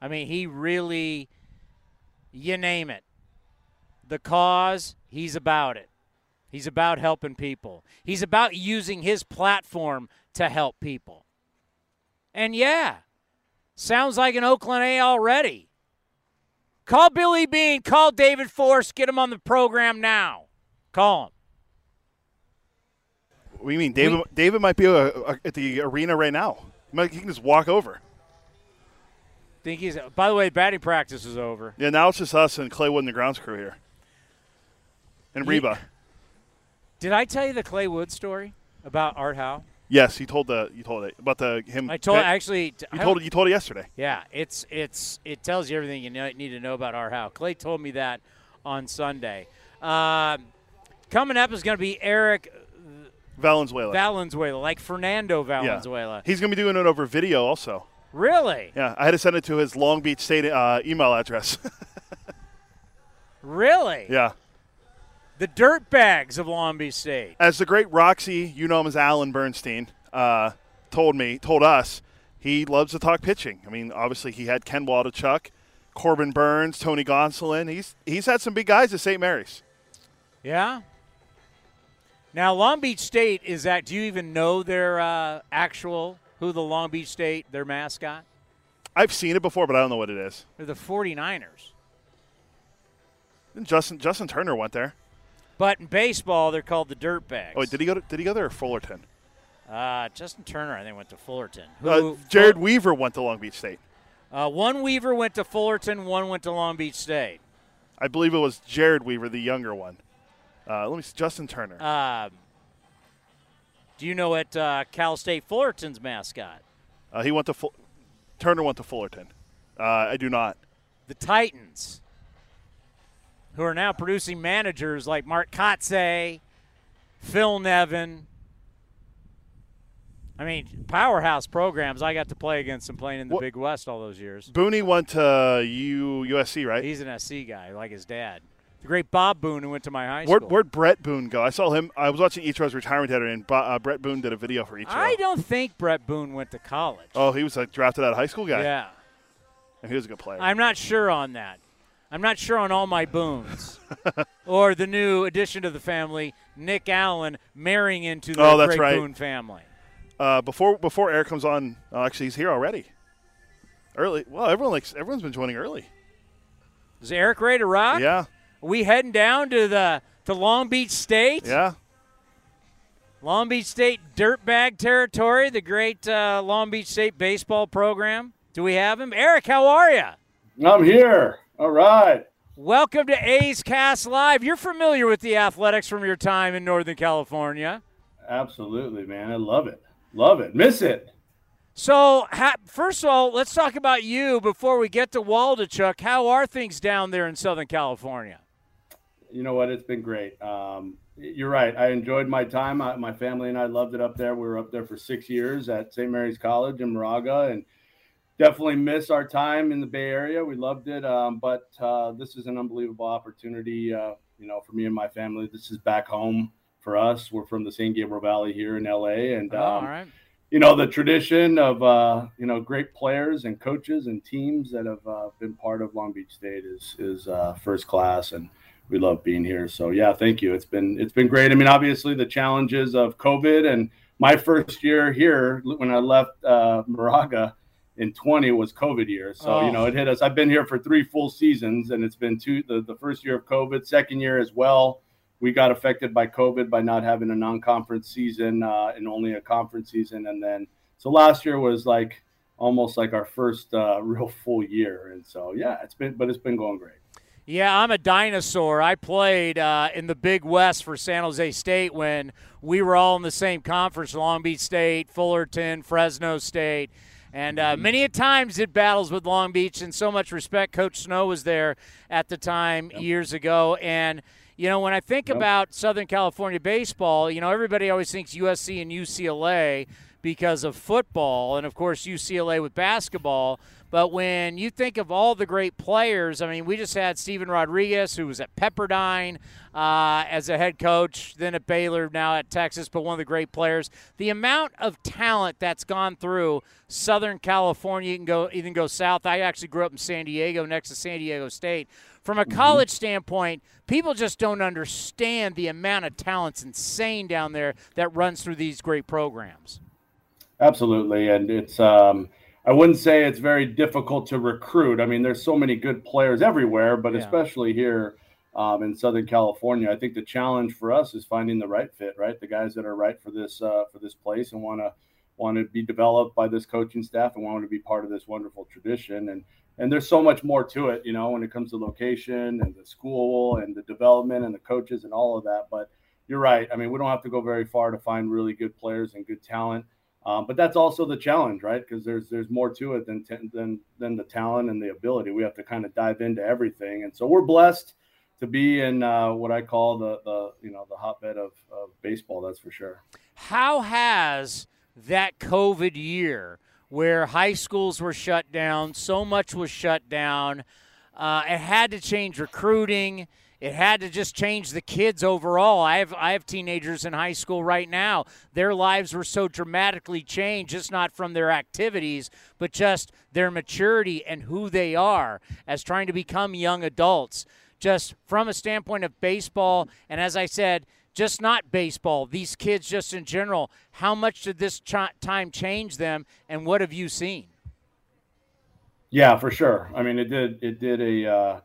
I mean, he really you name it. The cause, he's about it. He's about helping people. He's about using his platform to help people. And yeah, sounds like an Oakland A already. Call Billy Beane, call David Forst, get him on the program now. Call him. What do you mean? David, we, David might be uh, uh, at the arena right now. He, might, he can just walk over. Think he's. By the way, batting practice is over. Yeah, now it's just us and Clay Wood and the grounds crew here, and he, Reba. Did I tell you the Clay Wood story about Art Howe? Yes, you told the you told it about the him. I told actually. You told it. You told it yesterday. Yeah, it's it's it tells you everything you need to know about Art Howe. Clay told me that on Sunday. Um, coming up is going to be Eric Valenzuela. Valenzuela, like Fernando Valenzuela. Yeah. He's going to be doing it over video also. Really? Yeah, I had to send it to his Long Beach State uh, email address. really? Yeah. The dirt bags of Long Beach State. As the great Roxy, you know him as Alan Bernstein, uh, told me, told us, he loves to talk pitching. I mean, obviously he had Ken Waldichuk, Corbin Burnes, Tony Gonsolin. He's he's had some big guys at St. Mary's. Yeah. Now Long Beach State is that? Do you even know their uh, actual who the Long Beach State, their mascot? I've seen it before, but I don't know what it is. They're the 49ers. And Justin Justin Turner went there. But in baseball, they're called the Dirtbags. Oh, wait, did he go? To, did he go there or Fullerton? Uh, Justin Turner, I think, went to Fullerton. Who, uh, Jered Weaver went to Long Beach State. Uh, one Weaver went to Fullerton. One went to Long Beach State. I believe it was Jered Weaver, the younger one. Uh, let me see, Justin Turner. Um, do you know what uh, Cal State Fullerton's mascot? Uh, he went to Fu- Turner went to Fullerton. Uh, I do not. The Titans, who are now producing managers like Mark Kotsay, Phil Nevin. I mean, powerhouse programs. I got to play against them playing in the what, Big West all those years. Booney went to U, USC, right? He's an SC guy, like his dad. The great Bob Boone, who went to my high school. Where'd, where'd Bret Boone go? I saw him. I was watching Each Rose retirement dinner, and uh, Bret Boone did a video for Each I don't think Bret Boone went to college. Oh, he was a drafted out of high school guy. Yeah. And he was a good player. I'm not sure on that. I'm not sure on all my boons. or the new addition to the family, Nick Allen, marrying into the Oh, that's great right. Boone family. Uh, before before Eric comes on, oh, actually he's here already. Early. Well, everyone likes. Everyone's been joining early. Is Eric ready to rock? Yeah. Are we heading down to the to Long Beach State? Yeah. Long Beach State dirtbag territory, the great uh, Long Beach State baseball program. Do we have him? Eric, how are you? I'm here. All right. Welcome to A's Cast Live. You're familiar with the athletics from your time in Northern California. Absolutely, man. I love it. Love it. Miss it. So, ha- first of all, let's talk about you before we get to Waldichuk. How are things down there in Southern California? You know what? It's been great. Um, you're right. I enjoyed my time. I, my family and I loved it up there. We were up there for six years at St. Mary's College in Moraga, and definitely miss our time in the Bay Area. We loved it, um, but uh, this is an unbelievable opportunity. Uh, you know, for me and my family, this is back home for us. We're from the San Gabriel Valley here in LA, and um, Oh, right. you know the tradition of uh, you know great players and coaches and teams that have uh, been part of Long Beach State is is uh, first class, and we love being here. So yeah, thank you. It's been it's been great. I mean, obviously the challenges of COVID and my first year here when I left uh, Moraga in 20 was COVID year. So you know Oh. it hit us. I've been here for three full seasons, and it's been two the, the first year of COVID, second year as well. We got affected by COVID by not having a non-conference season uh, and only a conference season, and then so last year was like almost like our first uh, real full year, and so yeah, it's been but it's been going great. Yeah, I'm a dinosaur. I played uh, in the Big West for San Jose State when we were all in the same conference Long Beach State, Fullerton, Fresno State. And uh, many a times did battles with Long Beach, and so much respect. Coach Snow was there at the time years ago. And, you know, when I think Yep. about Southern California baseball, you know, everybody always thinks USC and UCLA because of football, and of course UCLA with basketball. But when you think of all the great players, I mean, we just had Steven Rodriguez, who was at Pepperdine uh, as a head coach, then at Baylor, now at Texas, but one of the great players. The amount of talent that's gone through Southern California, you can go even go south. I actually grew up in San Diego, next to San Diego State. From a college standpoint, people just don't understand the amount of talent's insane down there that runs through these great programs. Absolutely, and it's um, I wouldn't say it's very difficult to recruit. I mean, there's so many good players everywhere, but Yeah. especially here um, in Southern California, I think the challenge for us is finding the right fit, right? The guys that are right for this uh, for this place and want to want to be developed by this coaching staff and want to be part of this wonderful tradition. And and there's so much more to it, you know, when it comes to location and the school and the development and the coaches and all of that. But you're right. I mean, we don't have to go very far to find really good players and good talent. Um, but that's also the challenge, right? Because there's there's more to it than than than the talent and the ability. We have to kind of dive into everything, and so we're blessed to be in uh, what I call the the you know the hotbed of, of baseball. That's for sure. How has that COVID year, where high schools were shut down, so much was shut down, uh, it had to change recruiting. It had to just change the kids overall. I have I have teenagers in high school right now. Their lives were so dramatically changed, just not from their activities, but just their maturity and who they are as trying to become young adults. Just from a standpoint of baseball, and as I said, just not baseball, these kids just in general, how much did this ch- time change them, and what have you seen? Yeah, for sure. I mean, it did. It did a. Uh,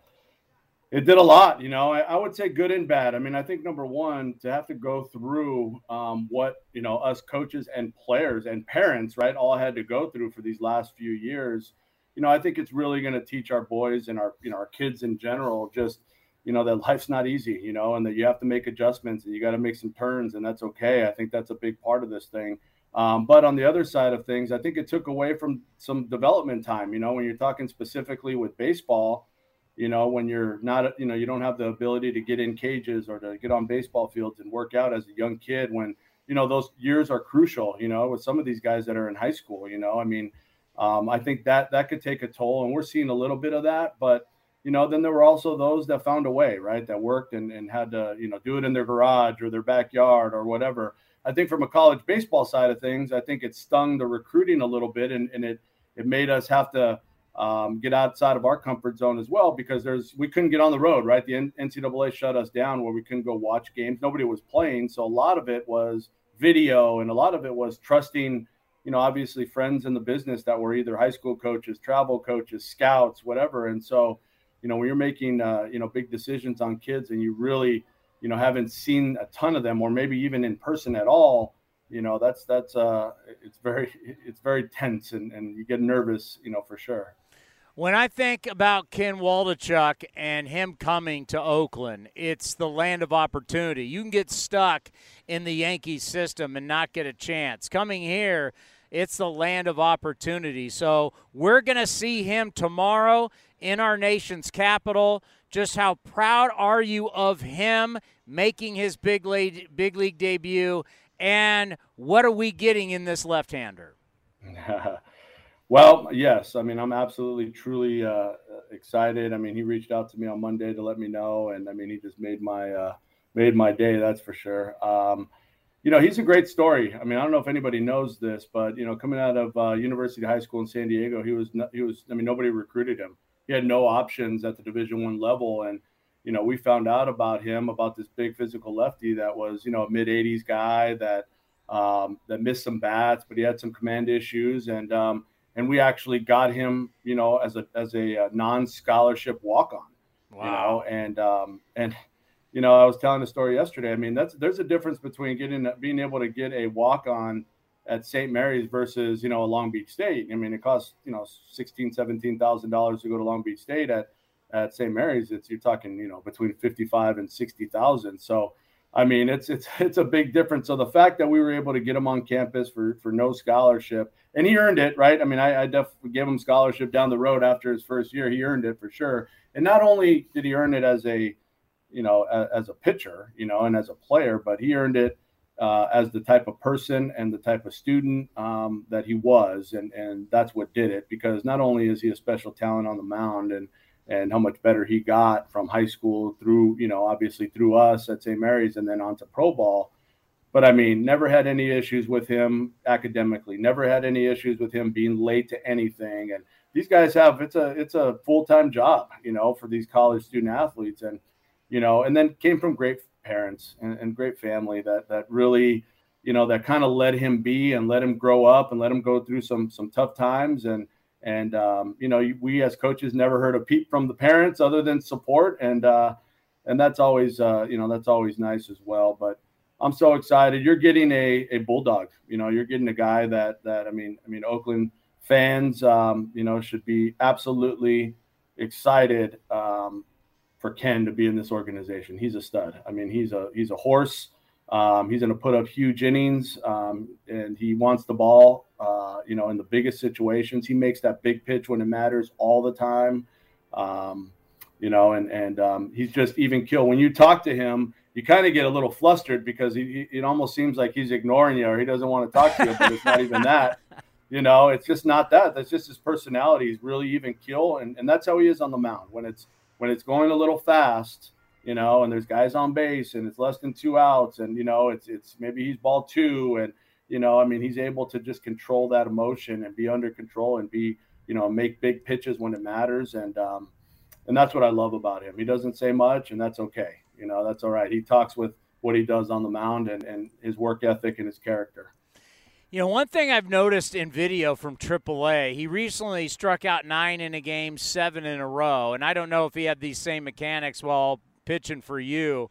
it did a lot. You know, I, I would say good and bad. I mean, I think number one to have to go through um, what you know us coaches and players and parents, right, all had to go through for these last few years. You know, I think it's really going to teach our boys and our you know our kids in general just you know that life's not easy. You know, and that you have to make adjustments and you got to make some turns, and that's okay. I think that's a big part of this thing. Um, but on the other side of things, I think it took away from some development time. You know, when you're talking specifically with baseball, you know, when you're not, you know, you don't have the ability to get in cages or to get on baseball fields and work out as a young kid when, you know, those years are crucial, you know, with some of these guys that are in high school, you know, I mean, um, I think that that could take a toll and we're seeing a little bit of that, but you know, then there were also those that found a way, right? That worked and, and had to, you know, do it in their garage or their backyard or whatever. I think from a college baseball side of things, I think it stung the recruiting a little bit and, and it it made us have to um, get outside of our comfort zone as well because there's we couldn't get on the road, right? The NCAA shut us down where we couldn't go watch games. Nobody was playing, so a lot of it was video and a lot of it was trusting you know obviously friends in the business that were either high school coaches travel coaches scouts whatever and so you know when you're making uh, you know big decisions on kids and you really you know haven't seen a ton of them or maybe even in person at all you know that's that's uh it's very it's very tense and, and you get nervous you know for sure when I think about Ken Waldichuk and him coming to Oakland, it's the land of opportunity. You can get stuck in the Yankee system and not get a chance. Coming here, it's the land of opportunity. So we're going to see him tomorrow in our nation's capital. Just how proud are you of him making his big league, big league debut? And what are we getting in this left hander? Well, yes. I mean, I'm absolutely, truly uh, excited. I mean, he reached out to me on Monday to let me know, and I mean, he just made my uh, made my day. That's for sure. Um, you know, he's a great story. I mean, I don't know if anybody knows this, but you know, coming out of uh, University High School in San Diego, he was he was. I mean, nobody recruited him. He had no options at the Division One level, and you know, we found out about him about this big physical lefty that was you know a mid 80s guy that um, that missed some bats, but he had some command issues and. Um, and we actually got him, you know, as a as a, uh, non-scholarship walk-on. Wow. You know, and um, and you know, I was telling the story yesterday. I mean, that's there's a difference between getting being able to get a walk-on at St. Mary's versus you know a Long Beach State. I mean, it costs you know sixteen, seventeen thousand dollars to go to Long Beach State at at St. Mary's. It's you're talking you know between fifty five and sixty thousand. So I mean, it's it's it's a big difference. So the fact that we were able to get him on campus for for no scholarship, and he earned it, right? I mean, I, I definitely give him scholarship down the road after his first year. He earned it for sure. And not only did he earn it as a, you know, a, as a pitcher, you know, and as a player, but he earned it uh, as the type of person and the type of student um, that he was, and and that's what did it. Because not only is he a special talent on the mound and and how much better he got from high school through, you know, obviously through us at St. Mary's and then on to pro ball. But I mean, never had any issues with him academically, never had any issues with him being late to anything. And these guys have it's a it's a full-time job, you know, for these college student athletes. And, you know, and then came from great parents and, and great family that that really, you know, that kind of let him be and let him grow up and let him go through some some tough times and and um, you know, we as coaches never heard a peep from the parents other than support, and uh, and that's always uh, you know that's always nice as well. But I'm so excited. You're getting a a bulldog. You know, you're getting a guy that that I mean I mean Oakland fans um, you know should be absolutely excited um, for Ken to be in this organization. He's a stud. I mean, he's a he's a horse. Um, he's going to put up huge innings, um, and he wants the ball. Uh, you know, in the biggest situations, he makes that big pitch when it matters all the time. Um, you know, and and um, he's just even kill. When you talk to him, you kind of get a little flustered because he, he, it almost seems like he's ignoring you or he doesn't want to talk to you, but it's not even that. You know, it's just not that. That's just his personality. He's really even kill, and, and that's how he is on the mound. When it's when it's going a little fast, you know, and there's guys on base and it's less than two outs and you know, it's it's maybe he's ball two and you know, I mean, he's able to just control that emotion and be under control and be, you know, make big pitches when it matters and um and that's what I love about him. He doesn't say much and that's okay. You know, that's all right. He talks with what he does on the mound and, and his work ethic and his character. You know, one thing I've noticed in video from AAA, he recently struck out nine in a game, seven in a row. And I don't know if he had these same mechanics while pitching for you.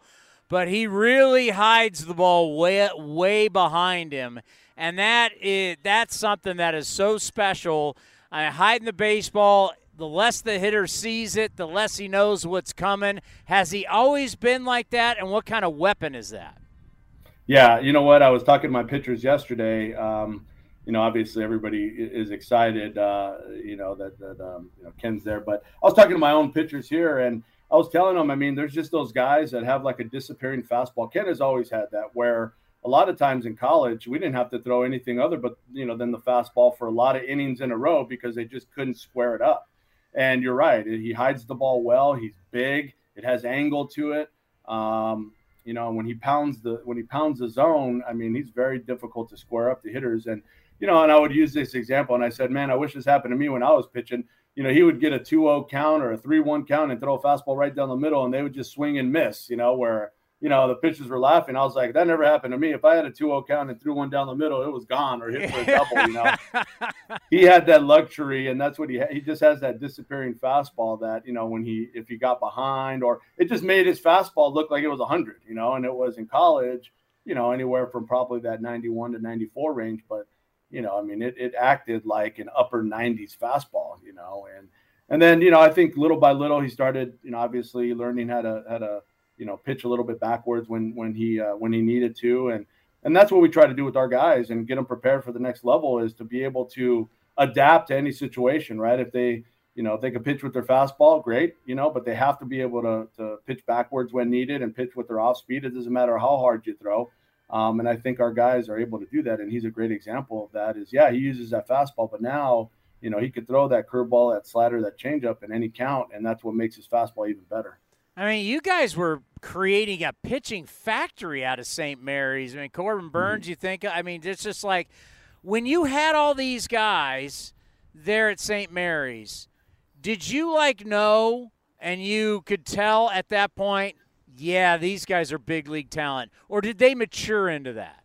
But he really hides the ball way way behind him, and that is that's something that is so special. I uh, hiding the baseball. The less the hitter sees it, the less he knows what's coming. Has he always been like that? And what kind of weapon is that? Yeah, you know what? I was talking to my pitchers yesterday. Um, you know, obviously everybody is excited. Uh, you know that that um, you know Ken's there, but I was talking to my own pitchers here, and I was telling them, I mean, there's just those guys that have like a disappearing fastball. Ken has always had that where a lot of times in college we didn't have to throw anything other but you know than the fastball for a lot of innings in a row because they just couldn't square it up. And you're right, he hides the ball well. He's big. It has angle to it. Um, you know, when he pounds the when he pounds the zone, I mean, he's very difficult to square up the hitters. And you know, and I would use this example, and I said, man, I wish this happened to me when I was pitching. You know, he would get a 2-0 count or a 3-1 count and throw a fastball right down the middle, and they would just swing and miss. You know, where you know, the pitchers were laughing. I was like, that never happened to me. If I had a 2-0 count and threw one down the middle, it was gone or hit for a double, you know. he had that luxury and that's what he he just has that disappearing fastball that, you know, when he if he got behind or it just made his fastball look like it was 100, you know, and it was in college, you know, anywhere from probably that 91 to 94 range, but you know, I mean, it it acted like an upper 90s fastball, you know, and and then, you know, I think little by little he started, you know, obviously learning how to how to you know pitch a little bit backwards when when he uh, when he needed to. And and that's what we try to do with our guys and get them prepared for the next level is to be able to adapt to any situation right? If they you know if they can pitch with their fastball great you know but they have to be able to, to pitch backwards when needed and pitch with their off speed. It doesn't matter how hard you throw um, and i think our guys are able to do that and he's a great example of that is yeah he uses that fastball but now you know he could throw that curveball that slider that changeup in any count and that's what makes his fastball even better I mean, you guys were creating a pitching factory out of St. Mary's. I mean, Corbin mm-hmm. Mm-hmm. you think? I mean, it's just like when you had all these guys there at St. Mary's, did you like know and you could tell at that point, yeah, these guys are big league talent? Or did they mature into that?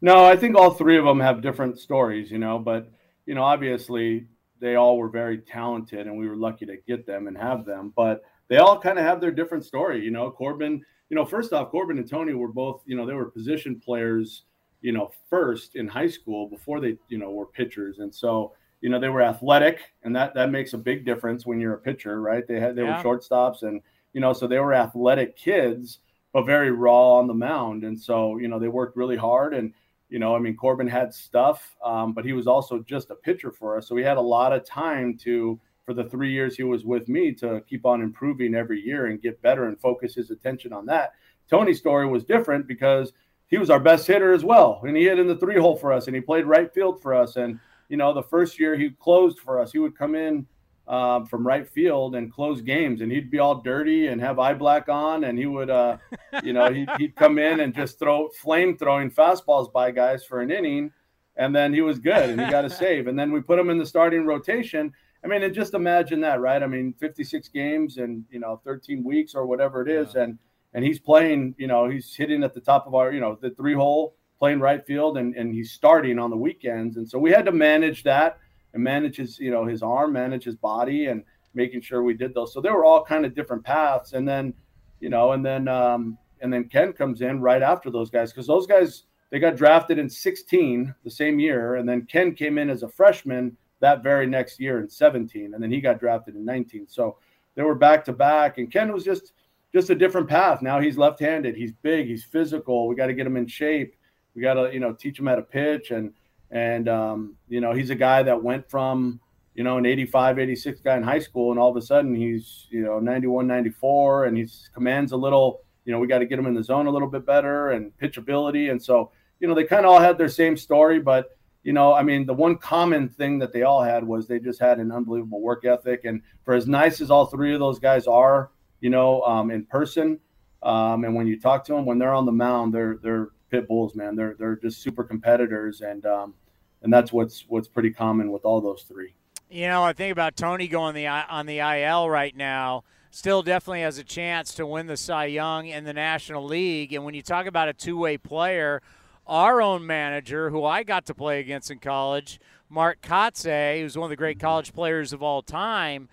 No, I think all three of them have different stories, you know, but, you know, obviously they all were very talented and we were lucky to get them and have them. But, they all kind of have their different story. You know, Corbin, you know, first off, Corbin and Tony were both, you know, they were position players, you know, first in high school before they, you know, were pitchers. And so, you know, they were athletic and that that makes a big difference when you're a pitcher, right? They had they yeah. were shortstops and you know, so they were athletic kids, but very raw on the mound. And so, you know, they worked really hard and you know, I mean, Corbin had stuff, um, but he was also just a pitcher for us. So we had a lot of time to for the three years he was with me to keep on improving every year and get better and focus his attention on that. Tony's story was different because he was our best hitter as well. And he hit in the three hole for us and he played right field for us. And, you know, the first year he closed for us, he would come in uh, from right field and close games and he'd be all dirty and have eye black on. And he would, uh, you know, he'd, he'd come in and just throw flame throwing fastballs by guys for an inning. And then he was good and he got a save. And then we put him in the starting rotation I mean, and just imagine that, right? I mean, 56 games and you know 13 weeks or whatever it is, yeah. and and he's playing. You know, he's hitting at the top of our, you know, the three hole, playing right field, and and he's starting on the weekends, and so we had to manage that and manage his, you know, his arm, manage his body, and making sure we did those. So there were all kind of different paths, and then, you know, and then um, and then Ken comes in right after those guys because those guys they got drafted in 16 the same year, and then Ken came in as a freshman that very next year in 17, and then he got drafted in 19. So they were back to back, and Ken was just just a different path. Now he's left-handed. He's big. He's physical. We got to get him in shape. We got to you know teach him how to pitch, and and um, you know he's a guy that went from you know an 85 86 guy in high school and all of a sudden he's you know 91 94 and he's commands a little you know we got to get him in the zone a little bit better and pitchability and so you know they kind of all had their same story but you know, I mean, the one common thing that they all had was they just had an unbelievable work ethic. And for as nice as all three of those guys are, you know, um, in person, um, and when you talk to them, when they're on the mound, they're they're pit bulls, man. They're they're just super competitors, and um, and that's what's what's pretty common with all those three. You know, I think about Tony going the on the IL right now. Still, definitely has a chance to win the Cy Young in the National League. And when you talk about a two-way player our own manager, who I got to play against in college, Mark Kotsay, who's one of the great college players of all time.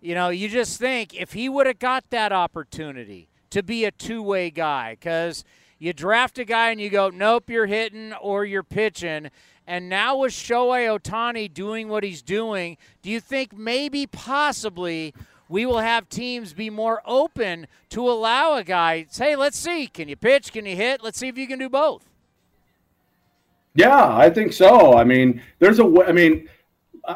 You know, you just think if he would have got that opportunity to be a two way guy, because you draft a guy and you go, nope, you're hitting or you're pitching. And now with Shohei Ohtani doing what he's doing, do you think maybe possibly we will have teams be more open to allow a guy, say, let's see, can you pitch? Can you hit? Let's see if you can do both. Yeah, I think so. I mean, there's a way. I mean,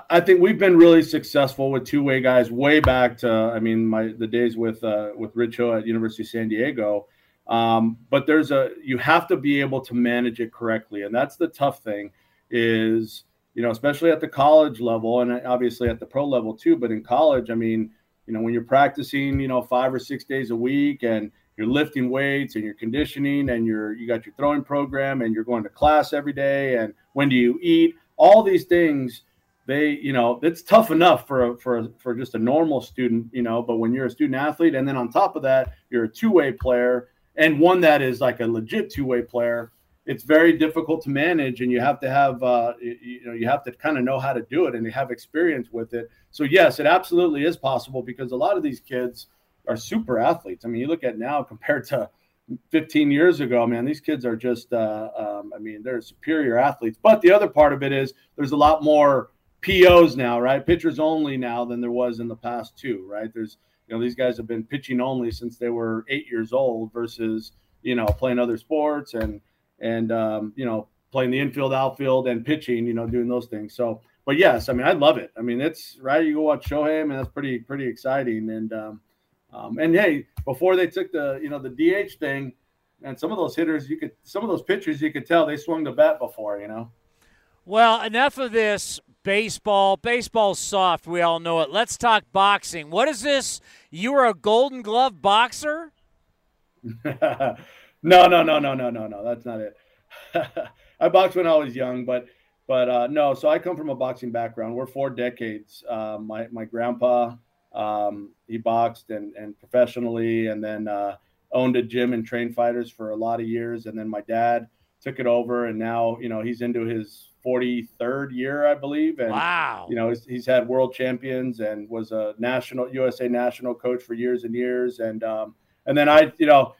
I think we've been really successful with two way guys way back to. I mean, my the days with uh, with Rich Hill at University of San Diego. Um, but there's a you have to be able to manage it correctly, and that's the tough thing. Is you know, especially at the college level and obviously at the pro level too. But in college, I mean, you know, when you're practicing, you know, five or six days a week and you're lifting weights and you're conditioning and you're you got your throwing program and you're going to class every day and when do you eat all these things they you know it's tough enough for a, for a, for just a normal student you know but when you're a student athlete and then on top of that you're a two-way player and one that is like a legit two-way player it's very difficult to manage and you have to have uh, you, know you have to kind of know how to do it and have experience with it. So yes it absolutely is possible because a lot of these kids are super athletes. I mean you look at now compared to 15 years ago man these kids are just uh, um, i mean they're superior athletes. But the other part of it is there's a lot more pos now right? Pitchers only now than there was in the past too right? There's you know these guys have been pitching only since they were eight years old versus you know playing other sports and and um, you know playing the infield, outfield, and pitching. You know, doing those things. So, but yes, I mean, I love it. I mean, it's right. You go watch Shohei, and that's pretty pretty exciting. And um, um, and hey, before they took the you know the DH thing, and some of those hitters, you could some of those pitchers, you could tell they swung the bat before. You know. Well, enough of this baseball. Baseball's soft. We all know it. Let's talk boxing. What is this? You are a Golden Glove boxer. No, no, no, no, no, no, no. That's not it. I boxed when I was young, but but uh, no. So I come from a boxing background. We're four decades. Uh, my my grandpa um, he boxed and and professionally, and then uh, owned a gym and trained fighters for a lot of years. And then my dad took it over, and now you know he's into his 43rd year, I believe. And wow, you know he's, he's had world champions and was a national USA national coach for years and years. And um, and then I you know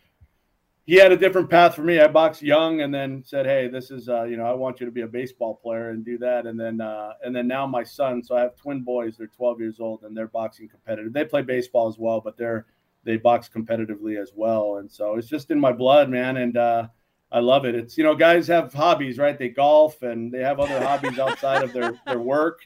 he had a different path for me. I boxed young and then said, "Hey, this is uh, you know, I want you to be a baseball player and do that." And then uh, and then now my son, so I have twin boys. They're 12 years old and they're boxing competitive. They play baseball as well, but they're they box competitively as well. And so it's just in my blood, man. And uh, I love it. It's you know, guys have hobbies, right? They golf and they have other hobbies outside of their their work.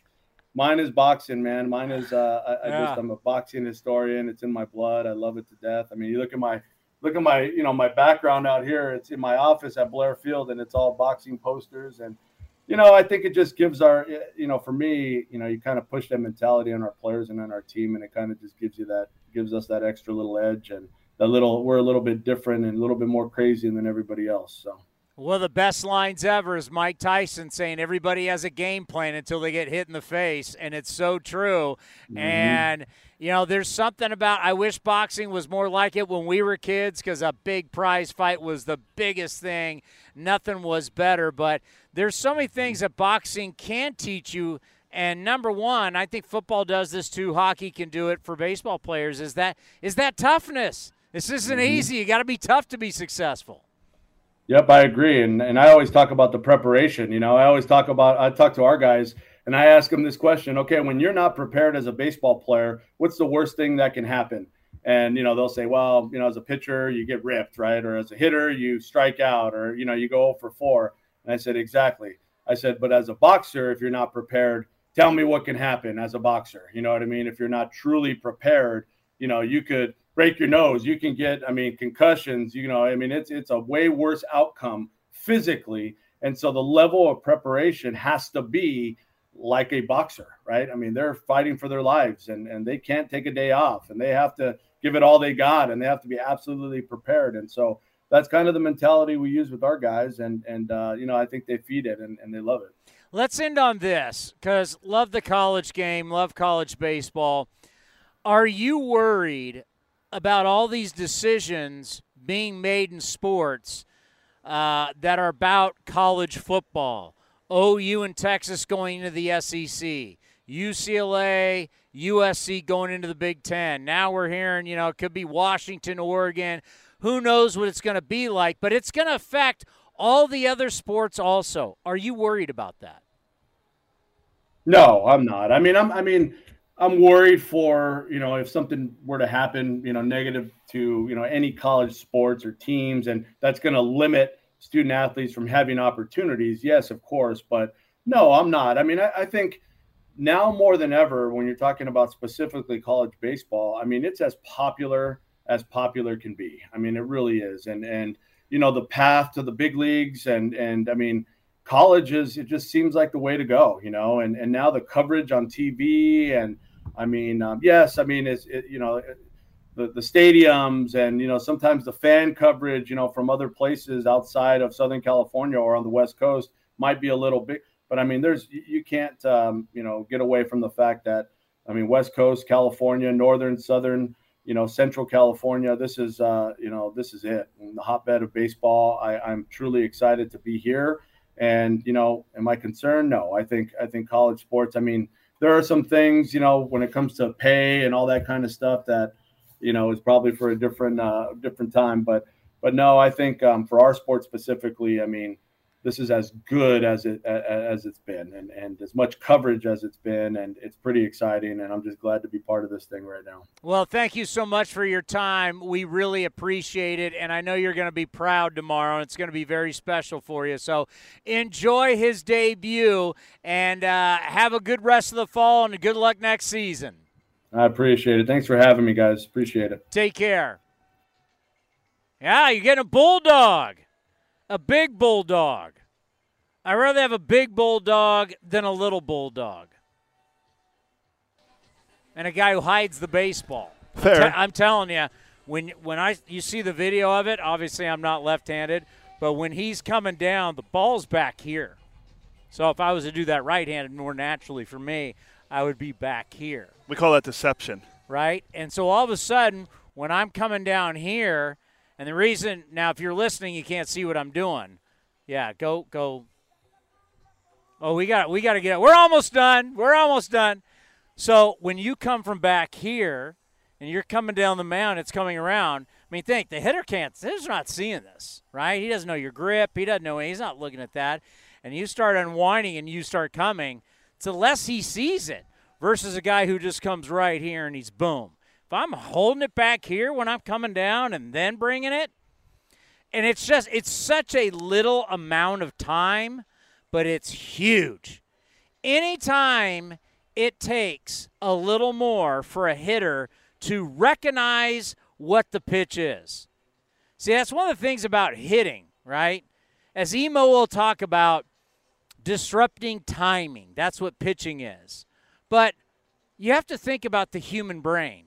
Mine is boxing, man. Mine is uh, I, I just I'm a boxing historian. It's in my blood. I love it to death. I mean, you look at my look at my you know my background out here it's in my office at blair field and it's all boxing posters and you know i think it just gives our you know for me you know you kind of push that mentality on our players and on our team and it kind of just gives you that gives us that extra little edge and a little we're a little bit different and a little bit more crazy than everybody else so one of the best lines ever is Mike Tyson saying everybody has a game plan until they get hit in the face, and it's so true. Mm-hmm. And you know, there's something about I wish boxing was more like it when we were kids because a big prize fight was the biggest thing. Nothing was better, but there's so many things that boxing can teach you. And number one, I think football does this too. Hockey can do it for baseball players. Is that is that toughness? This isn't mm-hmm. easy. You got to be tough to be successful. Yep, I agree. And and I always talk about the preparation. You know, I always talk about I talk to our guys and I ask them this question. Okay, when you're not prepared as a baseball player, what's the worst thing that can happen? And you know, they'll say, well, you know, as a pitcher, you get ripped, right? Or as a hitter, you strike out, or you know, you go for four. And I said, exactly. I said, but as a boxer, if you're not prepared, tell me what can happen as a boxer. You know what I mean? If you're not truly prepared, you know, you could break your nose. You can get, I mean, concussions. You know, I mean, it's it's a way worse outcome physically, and so the level of preparation has to be like a boxer, right? I mean, they're fighting for their lives, and and they can't take a day off, and they have to give it all they got, and they have to be absolutely prepared. And so that's kind of the mentality we use with our guys, and and uh, you know, I think they feed it and, and they love it. Let's end on this because love the college game, love college baseball. Are you worried about all these decisions being made in sports uh, that are about college football. OU and Texas going into the SEC, UCLA, USC going into the Big Ten. Now we're hearing, you know, it could be Washington, Oregon. Who knows what it's going to be like, but it's going to affect all the other sports also. Are you worried about that? No, I'm not. I mean, I'm, I mean, I'm worried for you know if something were to happen, you know, negative to you know any college sports or teams, and that's going to limit student athletes from having opportunities. Yes, of course, but no, I'm not. I mean, I, I think now more than ever, when you're talking about specifically college baseball, I mean, it's as popular as popular can be. I mean, it really is, and and you know the path to the big leagues, and and I mean college is it just seems like the way to go, you know. And and now the coverage on TV and I mean, um, yes, I mean, it's it, you know. The, the stadiums and you know sometimes the fan coverage you know from other places outside of southern california or on the west coast might be a little big, but i mean there's you can't um, you know get away from the fact that i mean west coast california northern southern you know central california this is uh, you know this is it the hotbed of baseball I, i'm truly excited to be here and you know, am I concerned? No. I think I think college sports. I mean, there are some things you know when it comes to pay and all that kind of stuff that you know is probably for a different uh, different time. But but no, I think um, for our sport specifically, I mean, this is as good as it as it's been and, and as much coverage as it's been and it's pretty exciting and i'm just glad to be part of this thing right now. Well thank you so much for your time. We really appreciate it and i know you're going to be proud tomorrow and it's going to be very special for you. So enjoy his debut and uh, have a good rest of the fall and good luck next season. I appreciate it. Thanks for having me guys. Appreciate it. Take care. Yeah you're getting a bulldog a big bulldog. I'd rather have a big bulldog than a little bulldog. And a guy who hides the baseball. Fair. I'm telling you, when when I you see the video of it, obviously I'm not left-handed, but when he's coming down, the ball's back here. So if I was to do that right-handed more naturally for me, I would be back here. We call that deception. Right? And so all of a sudden, when I'm coming down here, and the reason now, if you're listening, you can't see what I'm doing. Yeah, go go. Oh, we got we got to get. We're almost done. We're almost done. So when you come from back here, and you're coming down the mound, it's coming around. I mean, think the hitter can't. He's not seeing this, right? He doesn't know your grip. He doesn't know. He's not looking at that. And you start unwinding, and you start coming. It's the less he sees it versus a guy who just comes right here and he's boom. If I'm holding it back here when I'm coming down and then bringing it, and it's just, it's such a little amount of time, but it's huge. Anytime it takes a little more for a hitter to recognize what the pitch is. See, that's one of the things about hitting, right? As Emo will talk about disrupting timing, that's what pitching is. But you have to think about the human brain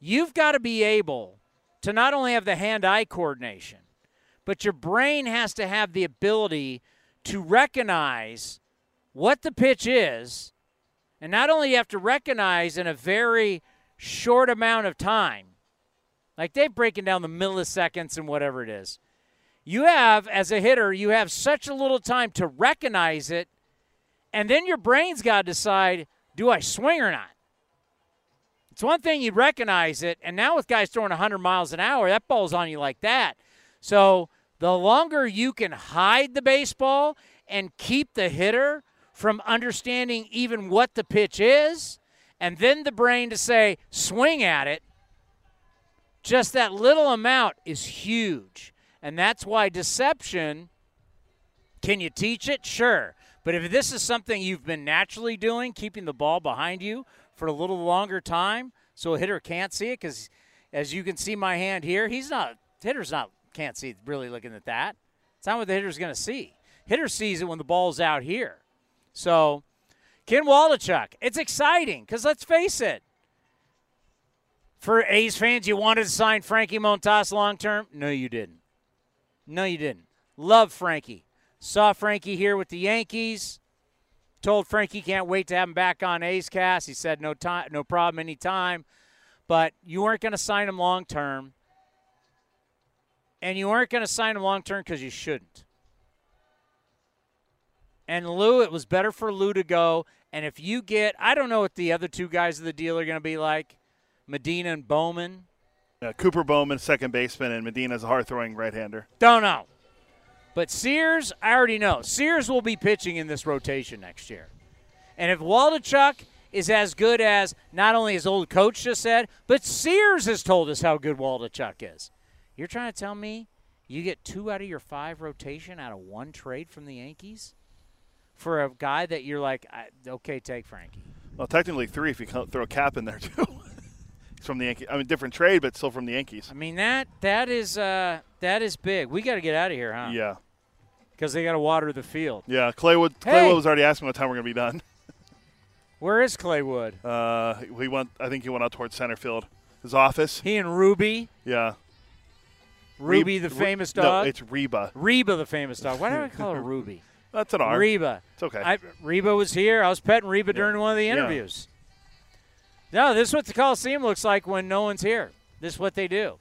you've got to be able to not only have the hand eye coordination, but your brain has to have the ability to recognize what the pitch is. And not only you have to recognize in a very short amount of time, like they've breaking down the milliseconds and whatever it is. You have, as a hitter, you have such a little time to recognize it, and then your brain's got to decide do I swing or not? It's one thing you recognize it, and now with guys throwing 100 miles an hour, that ball's on you like that. So the longer you can hide the baseball and keep the hitter from understanding even what the pitch is, and then the brain to say, swing at it, just that little amount is huge. And that's why deception can you teach it? Sure. But if this is something you've been naturally doing, keeping the ball behind you for a little longer time so a hitter can't see it because as you can see my hand here, he's not hitter's not can't see really looking at that. It's not what the hitter's going to see. Hitter sees it when the ball's out here. So Ken Waldichuk, it's exciting because let's face it. For A's fans, you wanted to sign Frankie Montas long term? No, you didn't. No, you didn't. Love Frankie. Saw Frankie here with the Yankees. Told Frank he can't wait to have him back on A's Cast. He said no time, no problem, anytime. But you weren't going to sign him long term, and you weren't going to sign him long term because you shouldn't. And Lou, it was better for Lou to go. And if you get, I don't know what the other two guys of the deal are going to be like, Medina and Bowman. Yeah, Cooper Bowman, second baseman, and Medina's a hard throwing right hander. Don't know. But Sears, I already know. Sears will be pitching in this rotation next year. And if Waldichuk is as good as not only his old coach just said, but Sears has told us how good Waldichuk is. You're trying to tell me you get two out of your five rotation out of one trade from the Yankees for a guy that you're like, okay, take Frankie. Well, technically three if you throw a cap in there too. He's from the Yankees. I mean, different trade, but still from the Yankees. I mean that that is uh, that is big. We got to get out of here, huh? Yeah. because they got to water the field. Yeah, Claywood. Hey! Claywood was already asking what time we're going to be done. Where is Claywood? Uh, we went. I think he went out towards center field. His office. He and Ruby. Yeah. Ruby, Re- the Re- famous no, dog. it's Reba. Reba, the famous dog. Why don't I call her Ruby? That's an R. Reba. It's okay. I, Reba was here. I was petting Reba during one of the Yeah. interviews. No, this is what the Coliseum looks like when no one's here. This is what they do.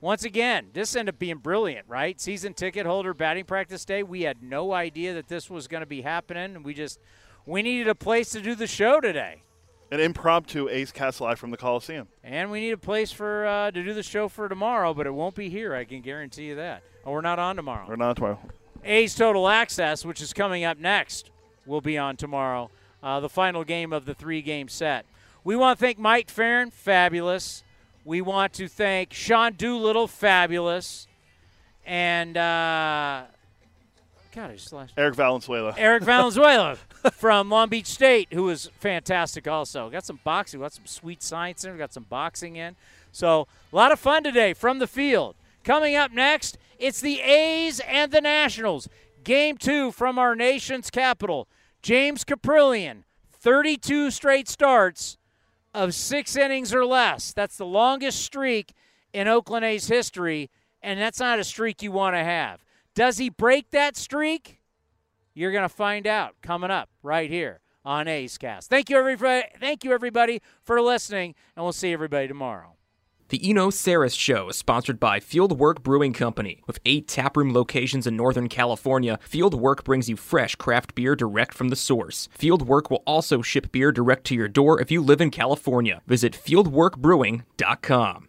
Once again, this ended up being brilliant, right? Season ticket holder batting practice day. We had no idea that this was going to be happening. We just we needed a place to do the show today, An impromptu A's Cast live from the Coliseum. and we need a place for uh, to do the show for tomorrow. But it won't be here. I can guarantee you that. Oh, we're not on tomorrow. We're not tomorrow. A's Total Access, which is coming up next, will be on tomorrow. Uh, the final game of the three game set. We want to thank Mike Ferrin, fabulous. We want to thank Sean Doolittle, fabulous. And, uh, God, I just lost. Eric Valenzuela. Eric Valenzuela from Long Beach State, who was fantastic also. Got some boxing, got some sweet science in, got some boxing in. So, a lot of fun today from the field. Coming up next, it's the A's and the Nationals. Game two from our nation's capital. James Kaprielian, 32 straight starts of six innings or less. That's the longest streak in Oakland A's history, and that's not a streak you want to have. Does he break that streak? You're going to find out coming up right here on A's Cast. Thank you, everybody. Thank you, everybody, for listening, and we'll see everybody tomorrow. The Eno Sarris Show is sponsored by Fieldwork Brewing Company. With eight taproom locations in Northern California, Fieldwork brings you fresh craft beer direct from the source. Fieldwork will also ship beer direct to your door if you live in California. Visit fieldworkbrewing.com.